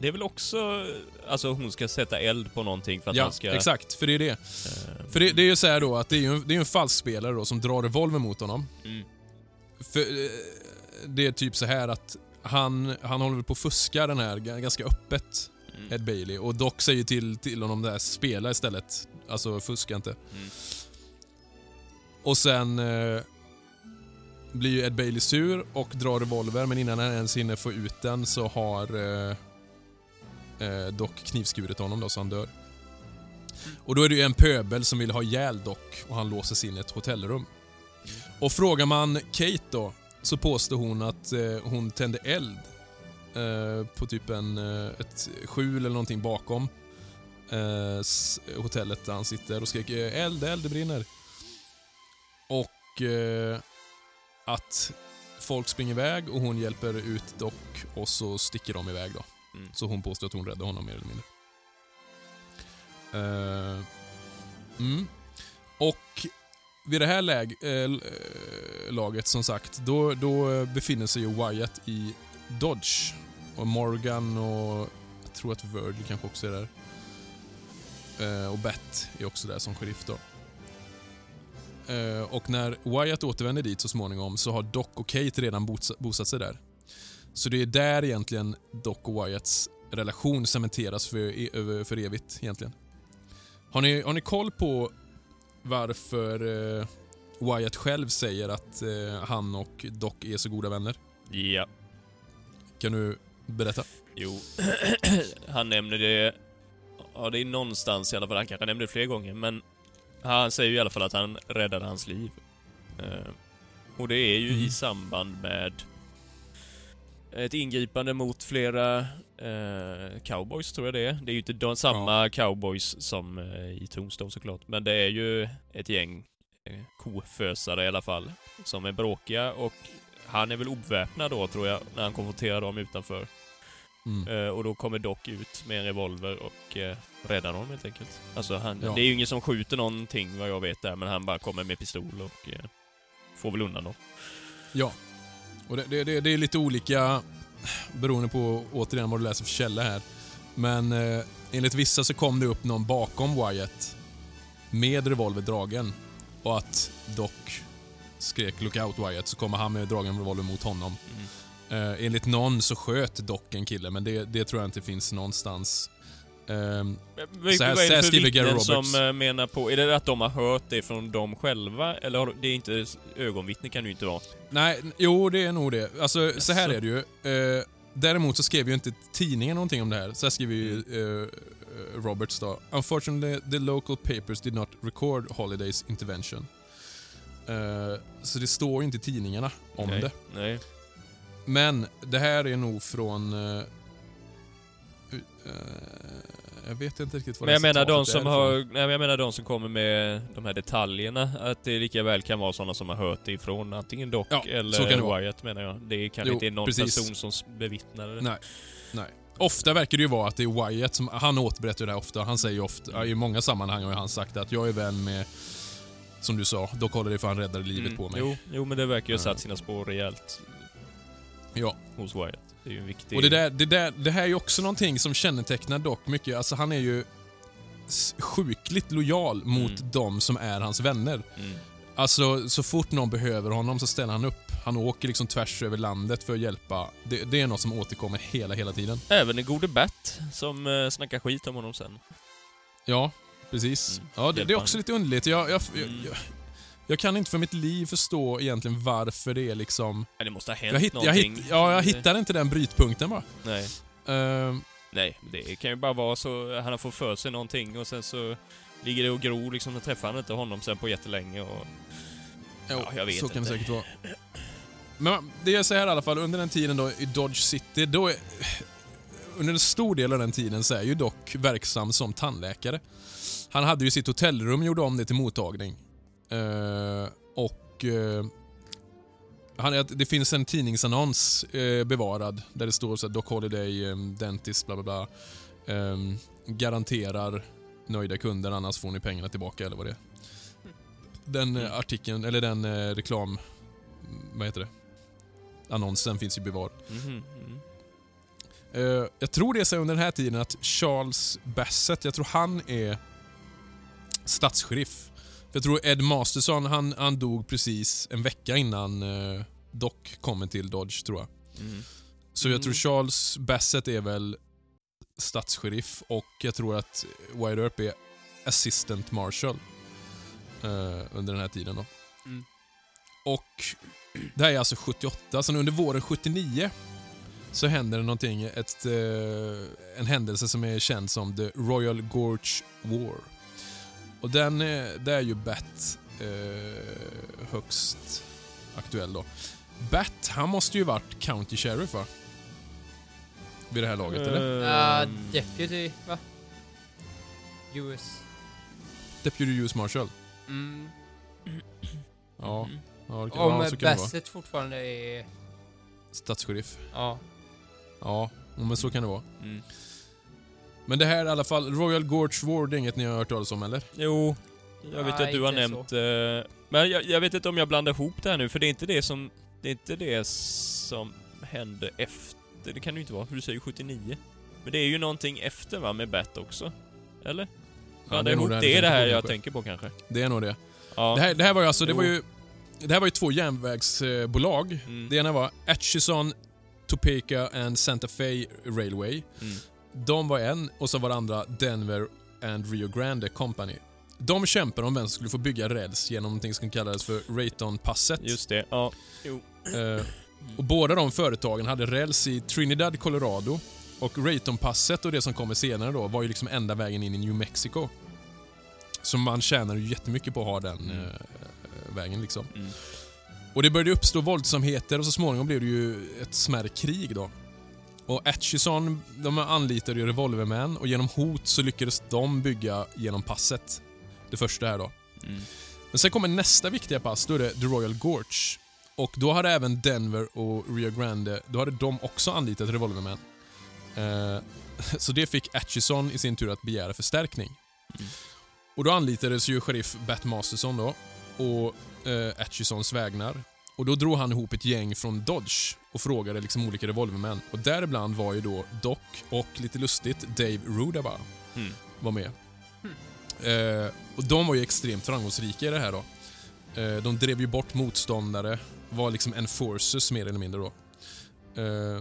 Speaker 1: Det är väl också... Alltså hon ska sätta eld på någonting för att
Speaker 3: ja,
Speaker 1: han ska...
Speaker 3: exakt. För det är det.
Speaker 1: ehm,
Speaker 3: För det, det är ju så här då att det är ju en, det är en falsk spelare då som drar revolver mot honom.
Speaker 1: Mm.
Speaker 3: För eh, det är typ så här att han, han håller på att fuska den här ganska öppet,
Speaker 1: Mm.
Speaker 3: Ed Bailey. Och Doc säger till, till honom där, spela istället. Alltså fuska inte.
Speaker 1: Mm.
Speaker 3: Och sen eh, blir ju Ed Bailey sur och drar revolver, men innan han ens hinner få ut den så har eh, eh, dock knivskurit honom då så han dör. Och då är det ju en pöbel som vill ha ihjäl Dock och han låser sig in i ett hotellrum. Och frågar man Kate då, så påstår hon att eh, hon tände eld eh, på typ en, eh, ett skjul eller någonting bakom eh, hotellet där han sitter och skrek eh, eld, eld, det brinner. Och eh, att folk springer iväg och hon hjälper ut Dock och så sticker de iväg då.
Speaker 1: Mm.
Speaker 3: Så hon påstår att hon räddade honom mer eller mindre. Uh, mm. Och vid det här läg, äh, eh, eh, laget, som sagt, då, då befinner sig ju Wyatt i Dodge. Och Morgan och jag tror att Virgil kanske också är där. Uh, och Bett är också där som sheriff då. Uh, och när Wyatt återvänder dit så småningom så har Doc och Kate redan bosatt sig där. Så det är där egentligen Doc och Wyatts relation cementeras för, för evigt egentligen. Har ni, har ni koll på varför eh, Wyatt själv säger att eh, han och Doc är så goda vänner?
Speaker 1: Ja.
Speaker 3: Kan du berätta?
Speaker 1: Jo, han nämner det... Ja, det är någonstans i alla fall. Han kanske nämnde det fler gånger, men han säger ju i alla fall att han räddade hans liv. Eh, och det är ju
Speaker 3: Mm.
Speaker 1: i samband med ett ingripande mot flera eh, cowboys, tror jag det är. Det är ju inte de, samma cowboys som eh, i Tombstone såklart, men det är ju ett gäng eh, kofösare i alla fall, som är bråkiga och han är väl obeväpnad då, tror jag, när han konfronterar dem utanför.
Speaker 3: Mm.
Speaker 1: Eh, och då kommer Doc ut med en revolver och eh, räddar honom helt enkelt. Alltså han,
Speaker 3: Ja.
Speaker 1: det är ju ingen som skjuter någonting vad jag vet där, men han bara kommer med pistol och eh, får väl undan dem.
Speaker 3: Ja. Och det, det, det, är lite olika beroende på återigen vad du läser för källa här. Men eh, enligt vissa så kom det upp någon bakom Wyatt med revolver dragen och att Doc skrek “Look out Wyatt” så kommer han med dragen revolver mot honom.
Speaker 1: Mm.
Speaker 3: Eh, enligt någon så sköt Doc en kille, men det, det tror jag inte finns någonstans. Ehm,
Speaker 1: Vad,
Speaker 3: Så här-
Speaker 1: vad är det för vittnen som eh, menar på... Är det att de har hört det från dem själva? Eller har, det är inte... Ögonvittne kan det ju inte vara.
Speaker 3: nej, jo det är nog det. Alltså så här är det ju. Eh, däremot så skrev ju inte tidningen någonting om det här. Så här skriver ju eh, eh, Roberts då. Unfortunately, the local papers did not record Holidays intervention. Eh, så det står ju inte i tidningarna om
Speaker 1: nej,
Speaker 3: det.
Speaker 1: Nej.
Speaker 3: Men det här är nog från... eh, jag vet inte riktigt vad
Speaker 1: Men jag menar de som
Speaker 3: är
Speaker 1: har... Nej, men jag menar de som kommer med de här detaljerna. Att det lika väl kan vara sådana som har hört det ifrån antingen Doc
Speaker 3: Ja,
Speaker 1: eller. Wyatt menar jag. Det kanske
Speaker 3: Jo,
Speaker 1: inte är någon
Speaker 3: precis.
Speaker 1: person som bevittnade det.
Speaker 3: Nej. Nej. Ofta verkar det ju vara att det är Wyatt som, han återberättar ju det här ofta. Han säger ju ofta, i många sammanhang har han sagt att jag är vän med, som du sa, Doc Holliday för han räddade livet
Speaker 1: Mm,
Speaker 3: på mig.
Speaker 1: Jo, jo, men det verkar ju ha satt sina spår rejält
Speaker 3: Ja.
Speaker 1: hos Wyatt. Det är ju en viktig...
Speaker 3: Och det, där, det, där, det här är ju också någonting som kännetecknar Doc mycket. Alltså han är ju sjukligt lojal mot
Speaker 1: Mm.
Speaker 3: de som är hans vänner.
Speaker 1: Mm.
Speaker 3: Alltså, så fort någon behöver honom så ställer han upp. Han åker liksom tvärs över landet för att hjälpa. Det, det är något som återkommer hela, hela tiden.
Speaker 1: Även den gode Bat, som uh, snackar skit om honom sen.
Speaker 3: Ja, precis.
Speaker 1: Mm.
Speaker 3: Ja, det, det är också lite underligt. Jag, jag, jag,
Speaker 1: Mm.
Speaker 3: Jag, jag kan inte för mitt liv förstå egentligen varför det är liksom...
Speaker 1: Ja, det måste ha hänt
Speaker 3: Jag, hitt, jag,
Speaker 1: någonting.
Speaker 3: hitt, ja, jag hittar inte den brytpunkten bara.
Speaker 1: Nej.
Speaker 3: Ehm,
Speaker 1: Nej, det kan ju bara vara så han har fått för sig någonting och sen så ligger det och gror liksom, och träffar han inte honom sen på jättelänge och...
Speaker 3: jo,
Speaker 1: Ja, jag vet
Speaker 3: så kan det
Speaker 1: inte.
Speaker 3: säkert vara. Men det så här i alla fall, under den tiden då i Dodge City, då är, under en stor del av den tiden så är ju Doc verksam som tandläkare. Han hade ju sitt hotellrum, gjorde om det till mottagning. Eh, och eh, han, det finns en tidningsannons eh, bevarad där det står så här, Doc Holiday, dentist, bla bla bla. Eh, garanterar nöjda kunder, annars får ni pengarna tillbaka eller vad det är. Den
Speaker 1: Mm.
Speaker 3: artikeln, eller den reklam... Vad heter det? Annonsen finns ju bevarad.
Speaker 1: Mm.
Speaker 3: Eh, jag tror det är så under den här tiden att Charles Bassett, jag tror han är statssheriff. För jag tror Ed Masterson, han, han dog precis en vecka innan eh, Doc kommer till Dodge, tror jag.
Speaker 1: Mm.
Speaker 3: Så jag
Speaker 1: Mm.
Speaker 3: tror Charles Bassett är väl statssheriff och jag tror att Wyatt Earp är assistant marshal eh, under den här tiden. Då.
Speaker 2: Mm.
Speaker 3: Och det här är alltså 78, så under våren 79 så händer det någonting, ett, eh, en händelse som är känd som The Royal Gorge War. Och den, eh, det är ju Bat eh, högst aktuell då. Bat, han måste ju varit County Sheriff va? Vid det här laget, eller?
Speaker 2: Uh,
Speaker 1: Ehm,
Speaker 2: deputy, va? US.
Speaker 3: Deputy US Marshal.
Speaker 2: Mm.
Speaker 3: Ja. Ja, det kan,
Speaker 2: Om
Speaker 3: ja.
Speaker 2: Bassett fortfarande är...
Speaker 3: Stadssheriff.
Speaker 2: Ja.
Speaker 3: Ja, men så kan det vara.
Speaker 1: Mm.
Speaker 3: Men det här i alla fall, Royal Gorge War, det är inget ni har hört talas om eller?
Speaker 1: Jo, jag vet
Speaker 2: Nej,
Speaker 1: att du har nämnt... Eh, men jag, jag vet inte om jag blandar ihop det här nu, för det är inte det som... Det är inte det som hände efter... Det kan det ju inte vara, för du säger 79. Men det är ju någonting efter va, med Bat också? Eller? Ja, det är,
Speaker 3: nog
Speaker 1: det
Speaker 3: ni
Speaker 1: är det här
Speaker 3: på
Speaker 1: jag
Speaker 3: kanske.
Speaker 1: tänker på kanske.
Speaker 3: Det är nog det.
Speaker 1: Ja.
Speaker 3: Det här, det här var ju alltså, det
Speaker 1: Jo.
Speaker 3: var ju... Det här var ju två järnvägsbolag.
Speaker 1: Mm.
Speaker 3: Det ena var Atchison, Topeka and Santa Fe Railway.
Speaker 1: Mm.
Speaker 3: De var en och så var det andra Denver and Rio Grande Company. De kämpade om vem som skulle få bygga räls genom någonting som kallades för Rayton-passet.
Speaker 1: Just det, ja. Jo.
Speaker 3: Eh, och båda de företagen hade räls i Trinidad, Colorado. Och Rayton-passet och det som kommer senare då var ju liksom enda vägen in i New Mexico. Så man tjänar ju jättemycket på att ha den
Speaker 1: Mm.
Speaker 3: eh, vägen liksom.
Speaker 1: Mm.
Speaker 3: Och det började uppstå våldsamheter och så småningom blev det ju ett smärre krig då. Och Atchison, de anlitade ju revolvermän och genom hot så lyckades de bygga genom passet. Det första här då.
Speaker 1: Mm.
Speaker 3: Men sen kommer nästa viktiga pass, då är det The Royal Gorge. Och då hade även Denver och Rio Grande, då hade de också anlitat revolvermän. Eh, så det fick Atchison i sin tur att begära förstärkning.
Speaker 1: Mm.
Speaker 3: Och då anlitades ju sheriff Bat Masterson då, och eh, Atchisons vägnar. Och då drog han ihop ett gäng från Dodge och frågade liksom olika revolvermän. Och däribland var ju då Doc och, lite lustigt, Dave Rudaba
Speaker 1: Mm.
Speaker 3: var med. Eh, och de var ju extremt framgångsrika i det här då. Eh, de drev ju bort motståndare, var liksom enforcers mer eller mindre då. Eh,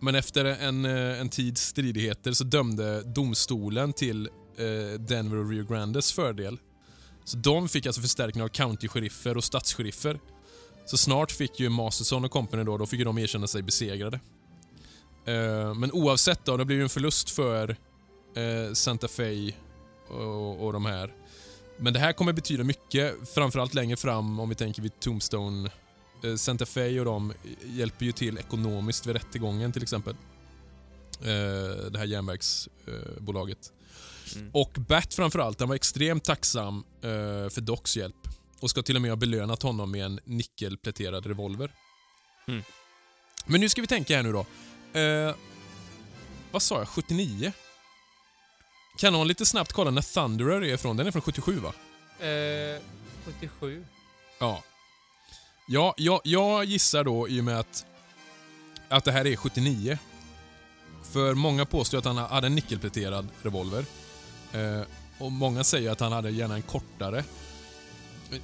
Speaker 3: men efter en, eh, en tids stridigheter så dömde domstolen till eh, Denver och Rio Grandes fördel. Så de fick alltså förstärkning av county-sheriffer och stadsheriffer. Så snart fick ju Masterson och company då, då fick de erkänna sig besegrade. Eh, men oavsett då, det blev ju en förlust för eh, Santa Fe och, och de här. Men det här kommer betyda mycket, framförallt längre fram om vi tänker vid Tombstone. Eh, Santa Fe och de hjälper ju till ekonomiskt vid rättegången till exempel. Eh, det här järnvägsbolaget.
Speaker 1: Mm.
Speaker 3: Och Bat framförallt, han var extremt tacksam eh, för Docs hjälp och ska till och med ha belönat honom med en nickelpläterad revolver.
Speaker 1: Mm.
Speaker 3: Men nu ska vi tänka här nu då. Eh, vad sa jag? 79? Kan någon lite snabbt kolla när Thunderer är ifrån? Den är från 77 va?
Speaker 2: Eh, 77.
Speaker 3: Ja. Ja, jag, jag gissar då i och med att, att det här är 79. För många påstår att han hade en nickelpläterad revolver. Eh, och många säger att han hade gärna en kortare.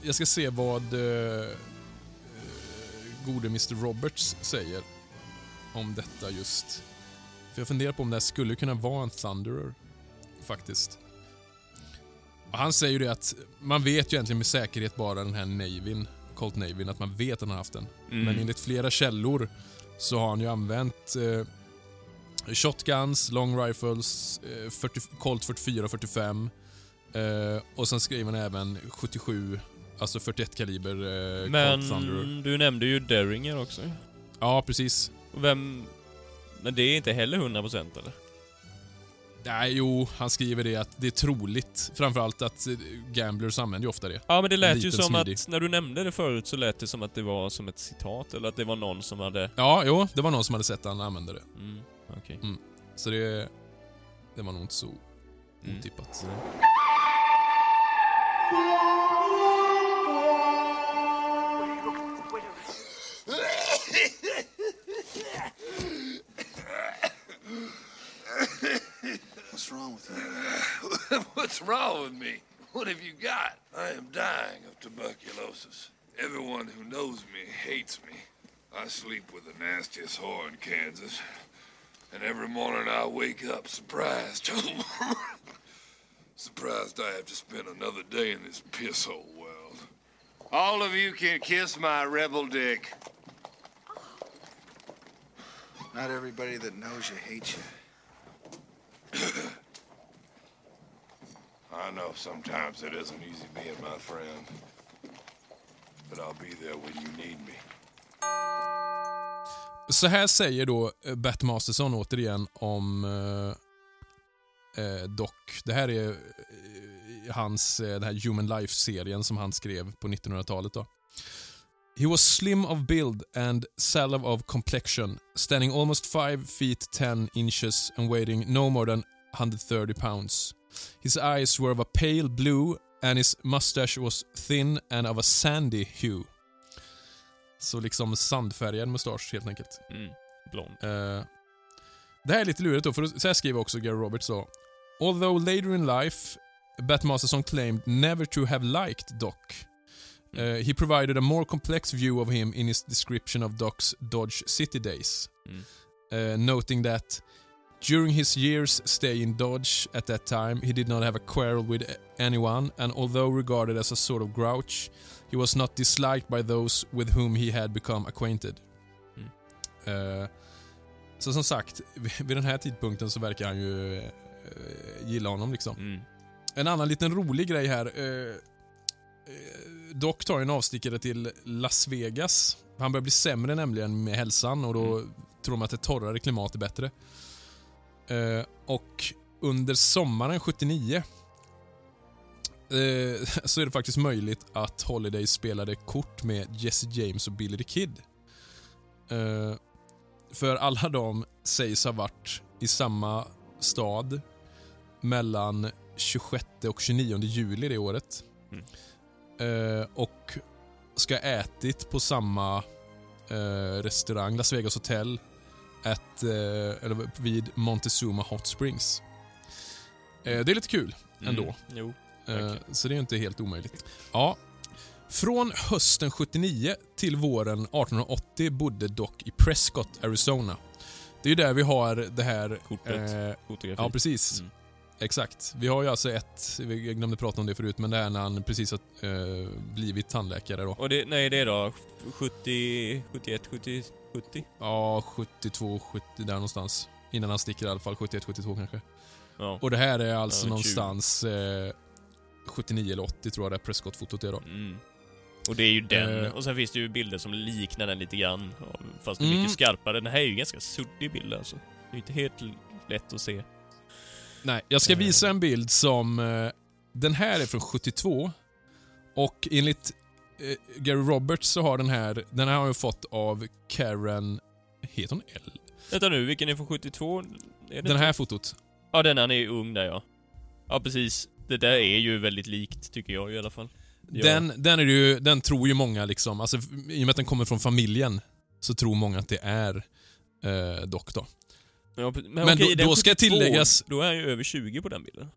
Speaker 3: Jag ska se vad eh, eh, gode Mr Roberts säger om detta just. För jag funderar på om det här skulle kunna vara en Thunderer. Faktiskt. Och han säger ju det att man vet ju egentligen med säkerhet bara den här Navyn, Colt Navyn, att man vet att han har haft den.
Speaker 1: Mm.
Speaker 3: Men enligt flera källor så har han ju använt eh, shotguns, long rifles, eh, 40, Colt 44 och 45 eh, och sen skriver han även 77, alltså 41 kaliber eh.
Speaker 1: Men du nämnde ju Derringer också.
Speaker 3: Ja, precis.
Speaker 1: Vem... Men det är inte heller 100% eller?
Speaker 3: Nej, jo, han skriver det att det är troligt. Framförallt att eh, gamblers använder ju ofta det.
Speaker 1: Ja, men det lät ju som
Speaker 3: smidig.
Speaker 1: att, när du nämnde det förut så lät det som att det var som ett citat, eller att det var någon som hade...
Speaker 3: Ja, jo, det var någon som hade sett att han använde det.
Speaker 1: Mm, okej.
Speaker 3: Så det, det var nog inte så
Speaker 1: Mm.
Speaker 7: What's wrong with you?
Speaker 8: What's wrong with me? What have you got? I am dying of tuberculosis. Everyone who knows me hates me. I sleep with the nastiest whore in Kansas. And every morning I wake up surprised. surprised I have to spend another day in this piss hole world.
Speaker 9: All of you can kiss my rebel dick.
Speaker 7: Not everybody that knows you hates you.
Speaker 8: I know sometimes it isn't easy being my friend. But I'll be there when you need me.
Speaker 3: Så här säger då eh, Bat Masterson återigen om eh, eh, Doc. Det här är eh, hans, eh, den här Human Life-serien som han skrev på 1900-talet. då. He was slim of build and sallow of complexion, standing almost 5 feet 10 inches and weighing no more than 130 pounds. His eyes were of a pale blue and his mustache was thin and of a sandy hue. Så liksom sandfärgad mustasch helt enkelt.
Speaker 1: Mm. Blond.
Speaker 3: Eh, det här är lite lurigt då, för så här skriver också Gary Roberts då. Although later in life, Bat Masterson claimed never to have liked Doc. Uh, he provided a more complex view of him in his description of Doc's Dodge City days,
Speaker 1: Mm.
Speaker 3: uh, noting that during his years stay in Dodge at that time, he did not have a quarrel with anyone, and although regarded as a sort of grouch, he was not disliked by those with whom he had become acquainted.
Speaker 1: Mm.
Speaker 3: Eh, så som sagt, vid den här tidpunkten så verkar han ju eh, gilla honom liksom.
Speaker 1: Mm.
Speaker 3: En annan liten rolig grej här. Eh, eh, Doc tar en avstickare till Las Vegas. Han börjar bli sämre nämligen med hälsan och då tror de att ett torrare klimat är bättre. Eh, och under sommaren 79 eh, så är det faktiskt möjligt att Holiday spelade kort med Jesse James och Billy the Kid. Eh, för alla de sägs ha varit i samma stad mellan 26 och 29 juli det året.
Speaker 1: Mm.
Speaker 3: Eh, och ska ha ätit på samma eh, restaurang, Las Vegas Hotel, at, eh, eller vid Montezuma Hot Springs. Eh, det är lite kul ändå.
Speaker 1: Mm. Jo.
Speaker 3: Eh, så det är inte helt omöjligt. Ja. Från hösten 79 till våren 1880 bodde Doc i Prescott, Arizona. Det är ju där vi har det här...
Speaker 1: Kortet.
Speaker 3: eh, ja, precis.
Speaker 1: Mm.
Speaker 3: Exakt. Vi har ju alltså ett, vi glömde prata om det förut, men det är när han precis har eh, blivit tandläkare då.
Speaker 1: Och det, nej, det är då 70, 71, 70, 70?
Speaker 3: Ja, 72, 70 där någonstans. Innan han sticker i alla fall, 71, 72 kanske.
Speaker 1: Ja.
Speaker 3: Och det här är alltså
Speaker 1: Ja, 20.
Speaker 3: någonstans eh, 79 eller 80 tror jag det här Prescott-fotot är då.
Speaker 1: Mm. Och det är ju den.
Speaker 3: Eh.
Speaker 1: Och sen finns det ju bilder som liknar den lite grann. Fast det är
Speaker 3: Mm.
Speaker 1: mycket skarpare. Den här är ju ganska suddig bild alltså. Det är ju inte helt lätt att se.
Speaker 3: Nej, jag ska
Speaker 1: Eh.
Speaker 3: visa en bild som... Eh, den här är från 72. Och enligt eh, Gary Roberts så har den här... Den här har jag fått av Karen... Heter hon L?
Speaker 1: Vänta nu, vilken är från 72? Är
Speaker 3: Den här fotot.
Speaker 1: Ja, den han är ung där ja. Ja, precis. Det där är ju väldigt likt, tycker jag i alla fall. Ja.
Speaker 3: Den, den, är ju, den tror ju många liksom, alltså i och med att den kommer från familjen, så tror många att det är eh, Doc då.
Speaker 1: Ja, men
Speaker 3: Men
Speaker 1: okej,
Speaker 3: då- då ska
Speaker 1: 72,
Speaker 3: tilläggas-
Speaker 1: Då är han ju över 20 på den bilden.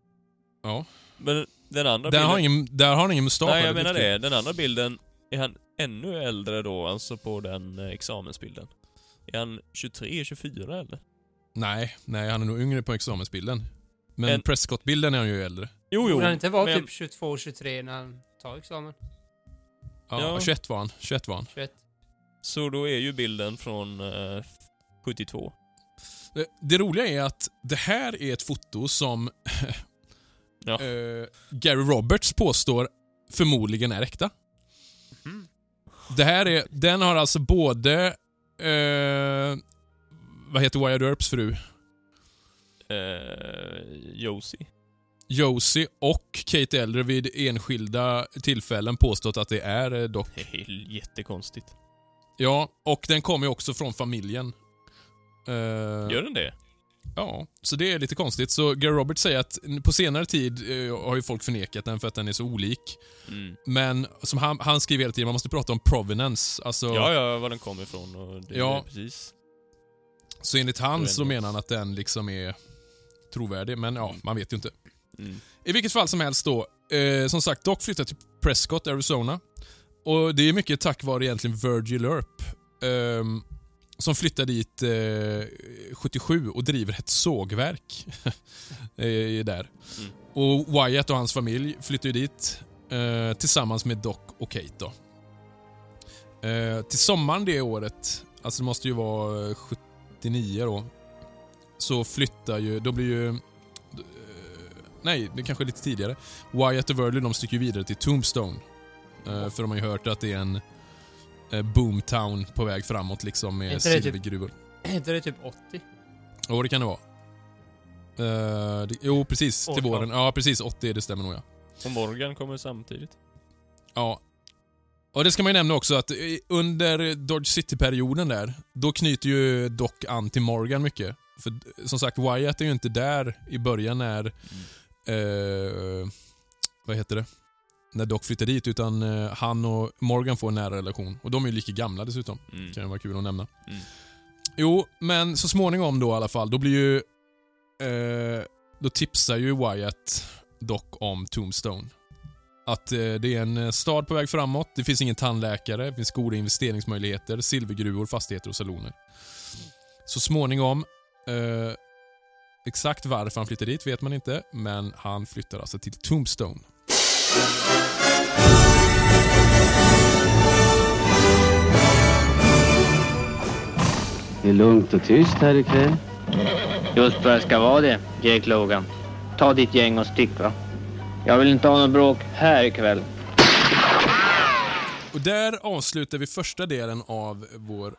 Speaker 3: Ja.
Speaker 1: Men den andra
Speaker 3: Där
Speaker 1: bilden...
Speaker 3: har, ingen, där har han ingen mustasch.
Speaker 1: Nej,
Speaker 3: det
Speaker 1: jag
Speaker 3: är
Speaker 1: menar det. Den andra bilden, är han ännu äldre då, alltså på den eh, examensbilden? Är han 23, 24 eller?
Speaker 3: Nej, nej, han är nog yngre på examensbilden. Men
Speaker 1: En-
Speaker 3: Prescott-bilden är han ju äldre.
Speaker 1: Jo, jo.
Speaker 2: Borde han inte vara
Speaker 1: men-
Speaker 2: typ 22, 23 när han tar examen?
Speaker 3: Ja,
Speaker 1: Ja.
Speaker 3: 21 var han. 21 var han.
Speaker 2: 21?
Speaker 1: Så då är ju bilden från eh, 72.
Speaker 3: Det, det roliga är att det här är ett foto som
Speaker 1: Ja.
Speaker 3: eh, Gary Roberts påstår förmodligen är äkta. Det här är, den har alltså både, eh, vad heter Wyatt Earps fru?
Speaker 1: Eh, Josie.
Speaker 3: Josie och Kate Elder vid enskilda tillfällen påstått att det är eh, Doc.
Speaker 1: Det är jättekonstigt.
Speaker 3: Ja, och den kommer ju också från familjen. Eh,
Speaker 1: Gör den det?
Speaker 3: Ja, så det är lite konstigt. Så Gary Roberts säger att på senare tid eh, har ju folk förnekat den för att den är så olik.
Speaker 1: Mm.
Speaker 3: Men som han, han skriver hela tiden, man måste prata om provenance. Alltså,
Speaker 1: Ja, ja, var den kommer ifrån och det
Speaker 3: Ja.
Speaker 1: är precis.
Speaker 3: Så enligt han så menar han att den liksom är trovärdig, men ja, man vet ju inte.
Speaker 1: Mm.
Speaker 3: I vilket fall som helst då, eh, som sagt, Doc flyttade till Prescott, Arizona. Och det är mycket tack vare egentligen Virgil Earp. ehm, som flyttade dit eh, 77 och driver ett sågverk eh, där.
Speaker 1: Mm.
Speaker 3: Och Wyatt och hans familj flyttade ju dit eh, tillsammans med Doc och Kate då. Eh, till sommaren det året, alltså det måste ju vara eh, 79 då, så flyttar ju, då blir ju... eh, nej, det kanske är lite tidigare. Wyatt och Verley de sticker vidare till Tombstone. Eh, för de har ju hört att det är en eh, boomtown på väg framåt liksom med
Speaker 2: Inte typ-
Speaker 3: silvergruvor.
Speaker 2: Är inte det typ 80?
Speaker 3: Jo, det kan det vara. Eh, det, jo, precis. Till
Speaker 2: Årtal.
Speaker 3: våren. Ja, precis. 80, det stämmer nog ja.
Speaker 1: Och Morgan kommer samtidigt.
Speaker 3: Ja. Och det ska man ju nämna också att under Dodge City-perioden där, då knyter ju Doc an till Morgan mycket. För som sagt, Wyatt är ju inte där i början när... Eh, vad heter det? När Doc flyttar dit, utan eh, han och Morgan får en nära relation. Och de är ju lika gamla dessutom.
Speaker 1: Mm.
Speaker 3: Kan vara kul att nämna.
Speaker 1: Mm.
Speaker 3: Jo, men så småningom då i alla fall, då blir ju... Eh, då tipsar ju Wyatt Doc om Tombstone. Att eh, det är en eh, stad på väg framåt, det finns ingen tandläkare, det finns goda investeringsmöjligheter, silvergruvor, fastigheter och saloner. Så småningom, eh, exakt varför han flyttar dit vet man inte, men han flyttar alltså till Tombstone.
Speaker 10: Det är lugnt och tyst här ikväll.
Speaker 11: Just vad det ska vara det, Jake Logan. Ta ditt gäng och stick va. Jag vill inte ha något bråk här ikväll.
Speaker 3: Och där avslutar vi första delen av vår,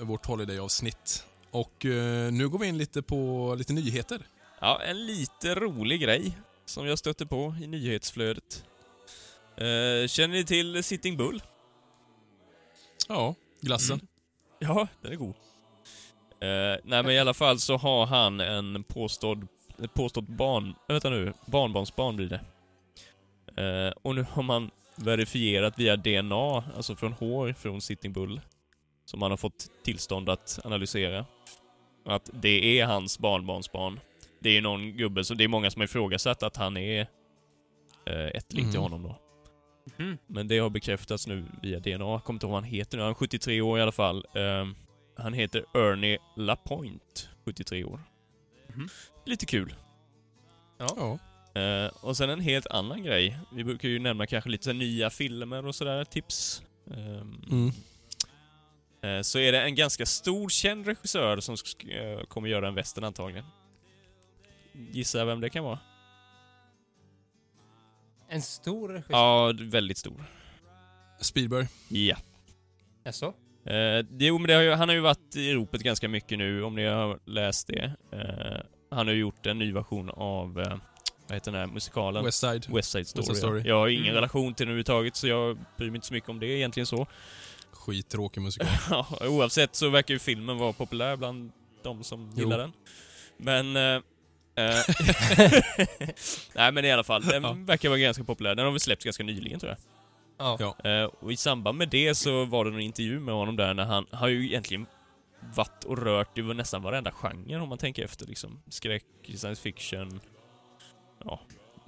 Speaker 3: vårt Holiday-avsnitt. Och eh, nu går vi in lite på lite nyheter.
Speaker 1: Ja, en lite rolig grej som jag stötte på i nyhetsflödet. Eh, känner ni till Sitting Bull?
Speaker 3: Ja, glassen.
Speaker 1: Mm. Ja, den är god. Eh, nej men i alla fall så har han en påstådd, ett påstått barn, äh, vänta nu, barnbarnsbarn blir det. Eh, och nu har man verifierat via DNA, alltså från hår från Sitting Bull, som han har fått tillstånd att analysera. Att det är hans barnbarnsbarn. Det är någon gubbe, så det är många som har ifrågasatt att han är eh, ett likt till honom då.
Speaker 2: Mhm.
Speaker 1: Men det har bekräftats nu via DNA. Jag kommer inte ihåg vad han heter nu. Han är 73 år i alla fall. Ehm, han heter Ernie Lapointe, 73 år.
Speaker 2: Mhm.
Speaker 1: Lite kul.
Speaker 3: Ja.
Speaker 1: Eh, och sen en helt annan grej. Vi brukar ju nämna kanske lite så nya filmer och sådär, tips. Ehm,
Speaker 3: Mm.
Speaker 1: eh, så är det en ganska stor känd regissör som eh, kommer göra en western antagligen. Gissa vem det kan vara?
Speaker 2: En stor regissör?
Speaker 1: Ja, väldigt stor.
Speaker 3: Spielberg.
Speaker 1: Ja.
Speaker 2: Jaså?
Speaker 1: Eh, jo, men det har ju, han har ju varit i ropet ganska mycket nu, om ni har läst det. Eh, han har ju gjort en ny version av, eh, vad heter den här musikalen?
Speaker 3: West Side.
Speaker 1: West Side Story.
Speaker 3: West Side Story.
Speaker 1: Jag har ingen
Speaker 2: Mm.
Speaker 1: relation till den överhuvudtaget, så jag bryr mig inte så mycket om det egentligen så.
Speaker 3: Skittråkig musikal.
Speaker 1: Ja, Oavsett så verkar ju filmen vara populär bland de som
Speaker 3: Jo.
Speaker 1: gillar den. Men... Eh, Nej men i alla fall, den
Speaker 3: Ja.
Speaker 1: verkar vara ganska populär. Den har väl släppts ganska nyligen tror jag.
Speaker 2: Ja.
Speaker 3: Ja.
Speaker 1: Eh, och i samband med det så var det en intervju med honom där när han har ju egentligen varit och rört i nästan varenda genre om man tänker efter liksom. Skräck, science fiction, ja,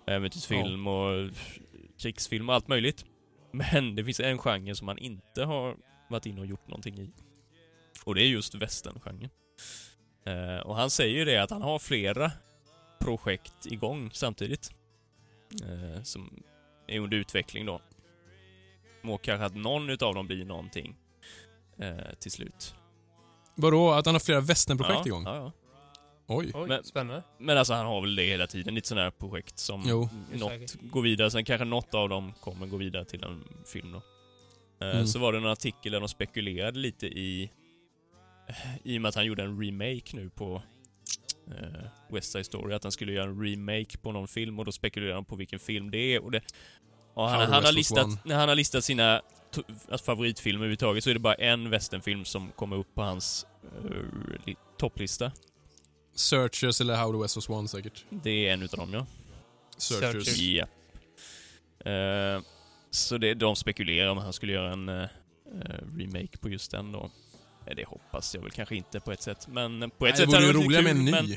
Speaker 1: äventyrsfilm och krigsfilm och allt möjligt. Men det finns en genre som han inte har varit inne och gjort någonting i. Och det är just westerngenren. Eh, och han säger ju det att han har flera projekt igång samtidigt. Eh, som är under utveckling då. Och kanske att någon utav dem blir någonting eh, till slut.
Speaker 3: Vadå? Att han har flera westernprojekt
Speaker 1: ja,
Speaker 3: igång?
Speaker 1: Ja, ja.
Speaker 3: Oj.
Speaker 2: Oj,
Speaker 1: Men-
Speaker 2: spännande.
Speaker 1: Men alltså han har väl det hela tiden, lite sådana här projekt som
Speaker 3: Jo.
Speaker 1: något går vidare, sen kanske något av dem kommer gå vidare till en film då. Eh,
Speaker 3: Mm.
Speaker 1: Så var det en artikel där de spekulerade lite i, i och med att han gjorde en remake nu på eh, West Side Story, att han skulle göra en remake på någon film och då spekulerade de på vilken film det är och det... Och han, han, har listat, när han har listat sina alltså favoritfilmer överhuvudtaget så är det bara en westernfilm som kommer upp på hans eh, li- topplista.
Speaker 3: Searchers eller How the West Was Won säkert.
Speaker 1: Det är en utav dem ja.
Speaker 3: Searchers.
Speaker 1: Ja. Eh, så det, de spekulerar om han skulle göra en eh, eh, remake på just den då. Eh, Det hoppas jag väl kanske inte på ett sätt, men på ett
Speaker 3: Nej,
Speaker 1: sätt
Speaker 3: det vore ju
Speaker 1: hade
Speaker 3: roligare med en ny.
Speaker 1: men-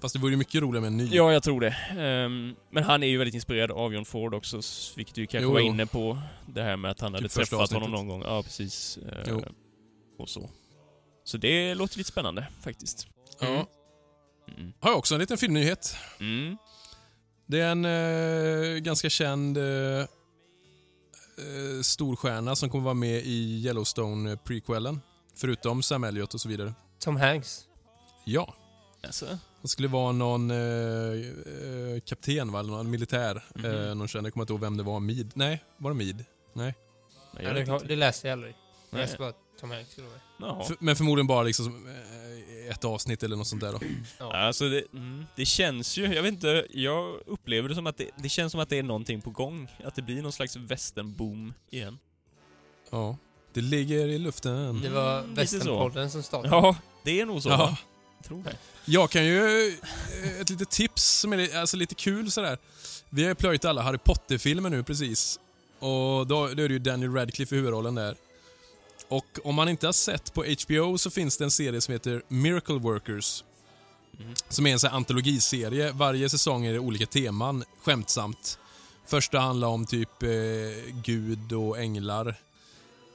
Speaker 3: Fast det vore ju mycket roligare med en ny.
Speaker 1: Ja, jag tror det. Ehm, men han är ju väldigt inspirerad av John Ford också, vilket du kanske
Speaker 3: Jo,
Speaker 1: var
Speaker 3: jo.
Speaker 1: inne på. Det här med att han hade
Speaker 3: Typ första
Speaker 1: träffat honom
Speaker 3: avsnittet.
Speaker 1: någon gång. Ja, precis.
Speaker 3: Jo.
Speaker 1: och så. Så det låter lite spännande, faktiskt.
Speaker 3: Ja.
Speaker 1: Mm.
Speaker 3: Har jag också en liten filmnyhet.
Speaker 1: Mm.
Speaker 3: Det är en eh, ganska känd eh, eh, storstjärna som kommer vara med i Yellowstone-prequelen. Förutom Sam Elliott och så vidare.
Speaker 2: Tom Hanks.
Speaker 3: Ja.
Speaker 1: Alltså,
Speaker 3: Han skulle vara någon eh, eh, kapten, va? någon militär.
Speaker 1: Mhm.
Speaker 3: Eh, någon känd, jag kommer inte ihåg vem det var. Mead? Nej, var det Mead? Nej.
Speaker 1: jag vet
Speaker 2: det, det läste jag aldrig. Jag
Speaker 1: Nej.
Speaker 2: läste bara Tom Hanks. skulle det vara.
Speaker 3: För, men förmodligen bara liksom som, eh, ett avsnitt eller något sånt där då.
Speaker 2: Ja.
Speaker 1: Alltså det, mm, det känns ju, jag vet inte, jag upplever det som att det, det känns som att det är någonting på gång. Att det blir någon slags westernboom igen.
Speaker 3: Ja, det ligger i luften.
Speaker 2: Det var
Speaker 1: Mm.
Speaker 2: Västernpodden som startade.
Speaker 1: Ja, det är nog så
Speaker 3: Ja.
Speaker 1: Jag tror det.
Speaker 3: Jag kan ju... eh, Ett litet tips som är alltså, lite kul sådär. Vi har ju plöjt alla Harry Potter-filmer nu precis. Och då, då är det ju Daniel Radcliffe i huvudrollen där. Och om man inte har sett på HBO så finns det en serie som heter Miracle Workers. Som är en sån här antologiserie. Varje säsong är det olika teman, skämtsamt. Första handlar om typ eh, Gud och änglar.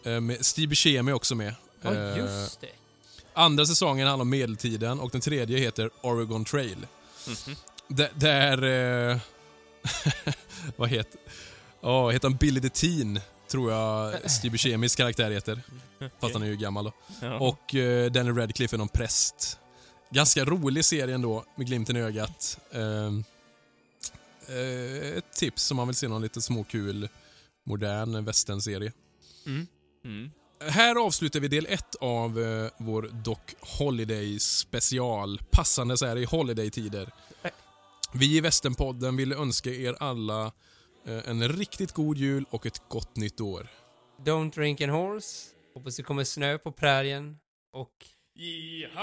Speaker 3: Eh, Steve Buscemi är också med.
Speaker 2: Ja,
Speaker 3: Eh,
Speaker 2: just det.
Speaker 3: Andra säsongen handlar om medeltiden och den tredje heter Oregon Trail. D- där... Eh, vad heter... Ja, heter han Billy the Teen, tror jag Steve Buscemis karaktär heter. Fast han är ju gammal då.
Speaker 1: Ja.
Speaker 3: Och eh, Daniel Radcliffe är någon präst. Ganska rolig serie ändå, med glimten i ögat. Ehm, eh, ett tips om man vill se någon lite småkul, modern westernserie.
Speaker 1: Mm. Mm.
Speaker 3: Här avslutar vi del ett av eh, vår Doc Holiday special, passande så här i Holiday-tider. Vi i Västernpodden vill önska er alla eh, en riktigt god jul och ett gott nytt år.
Speaker 2: Don't drink and horse. Hoppas det kommer snö på prärien. Och...
Speaker 1: Yeehaw!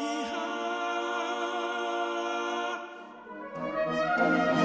Speaker 1: Yeehaw! Yeehaw!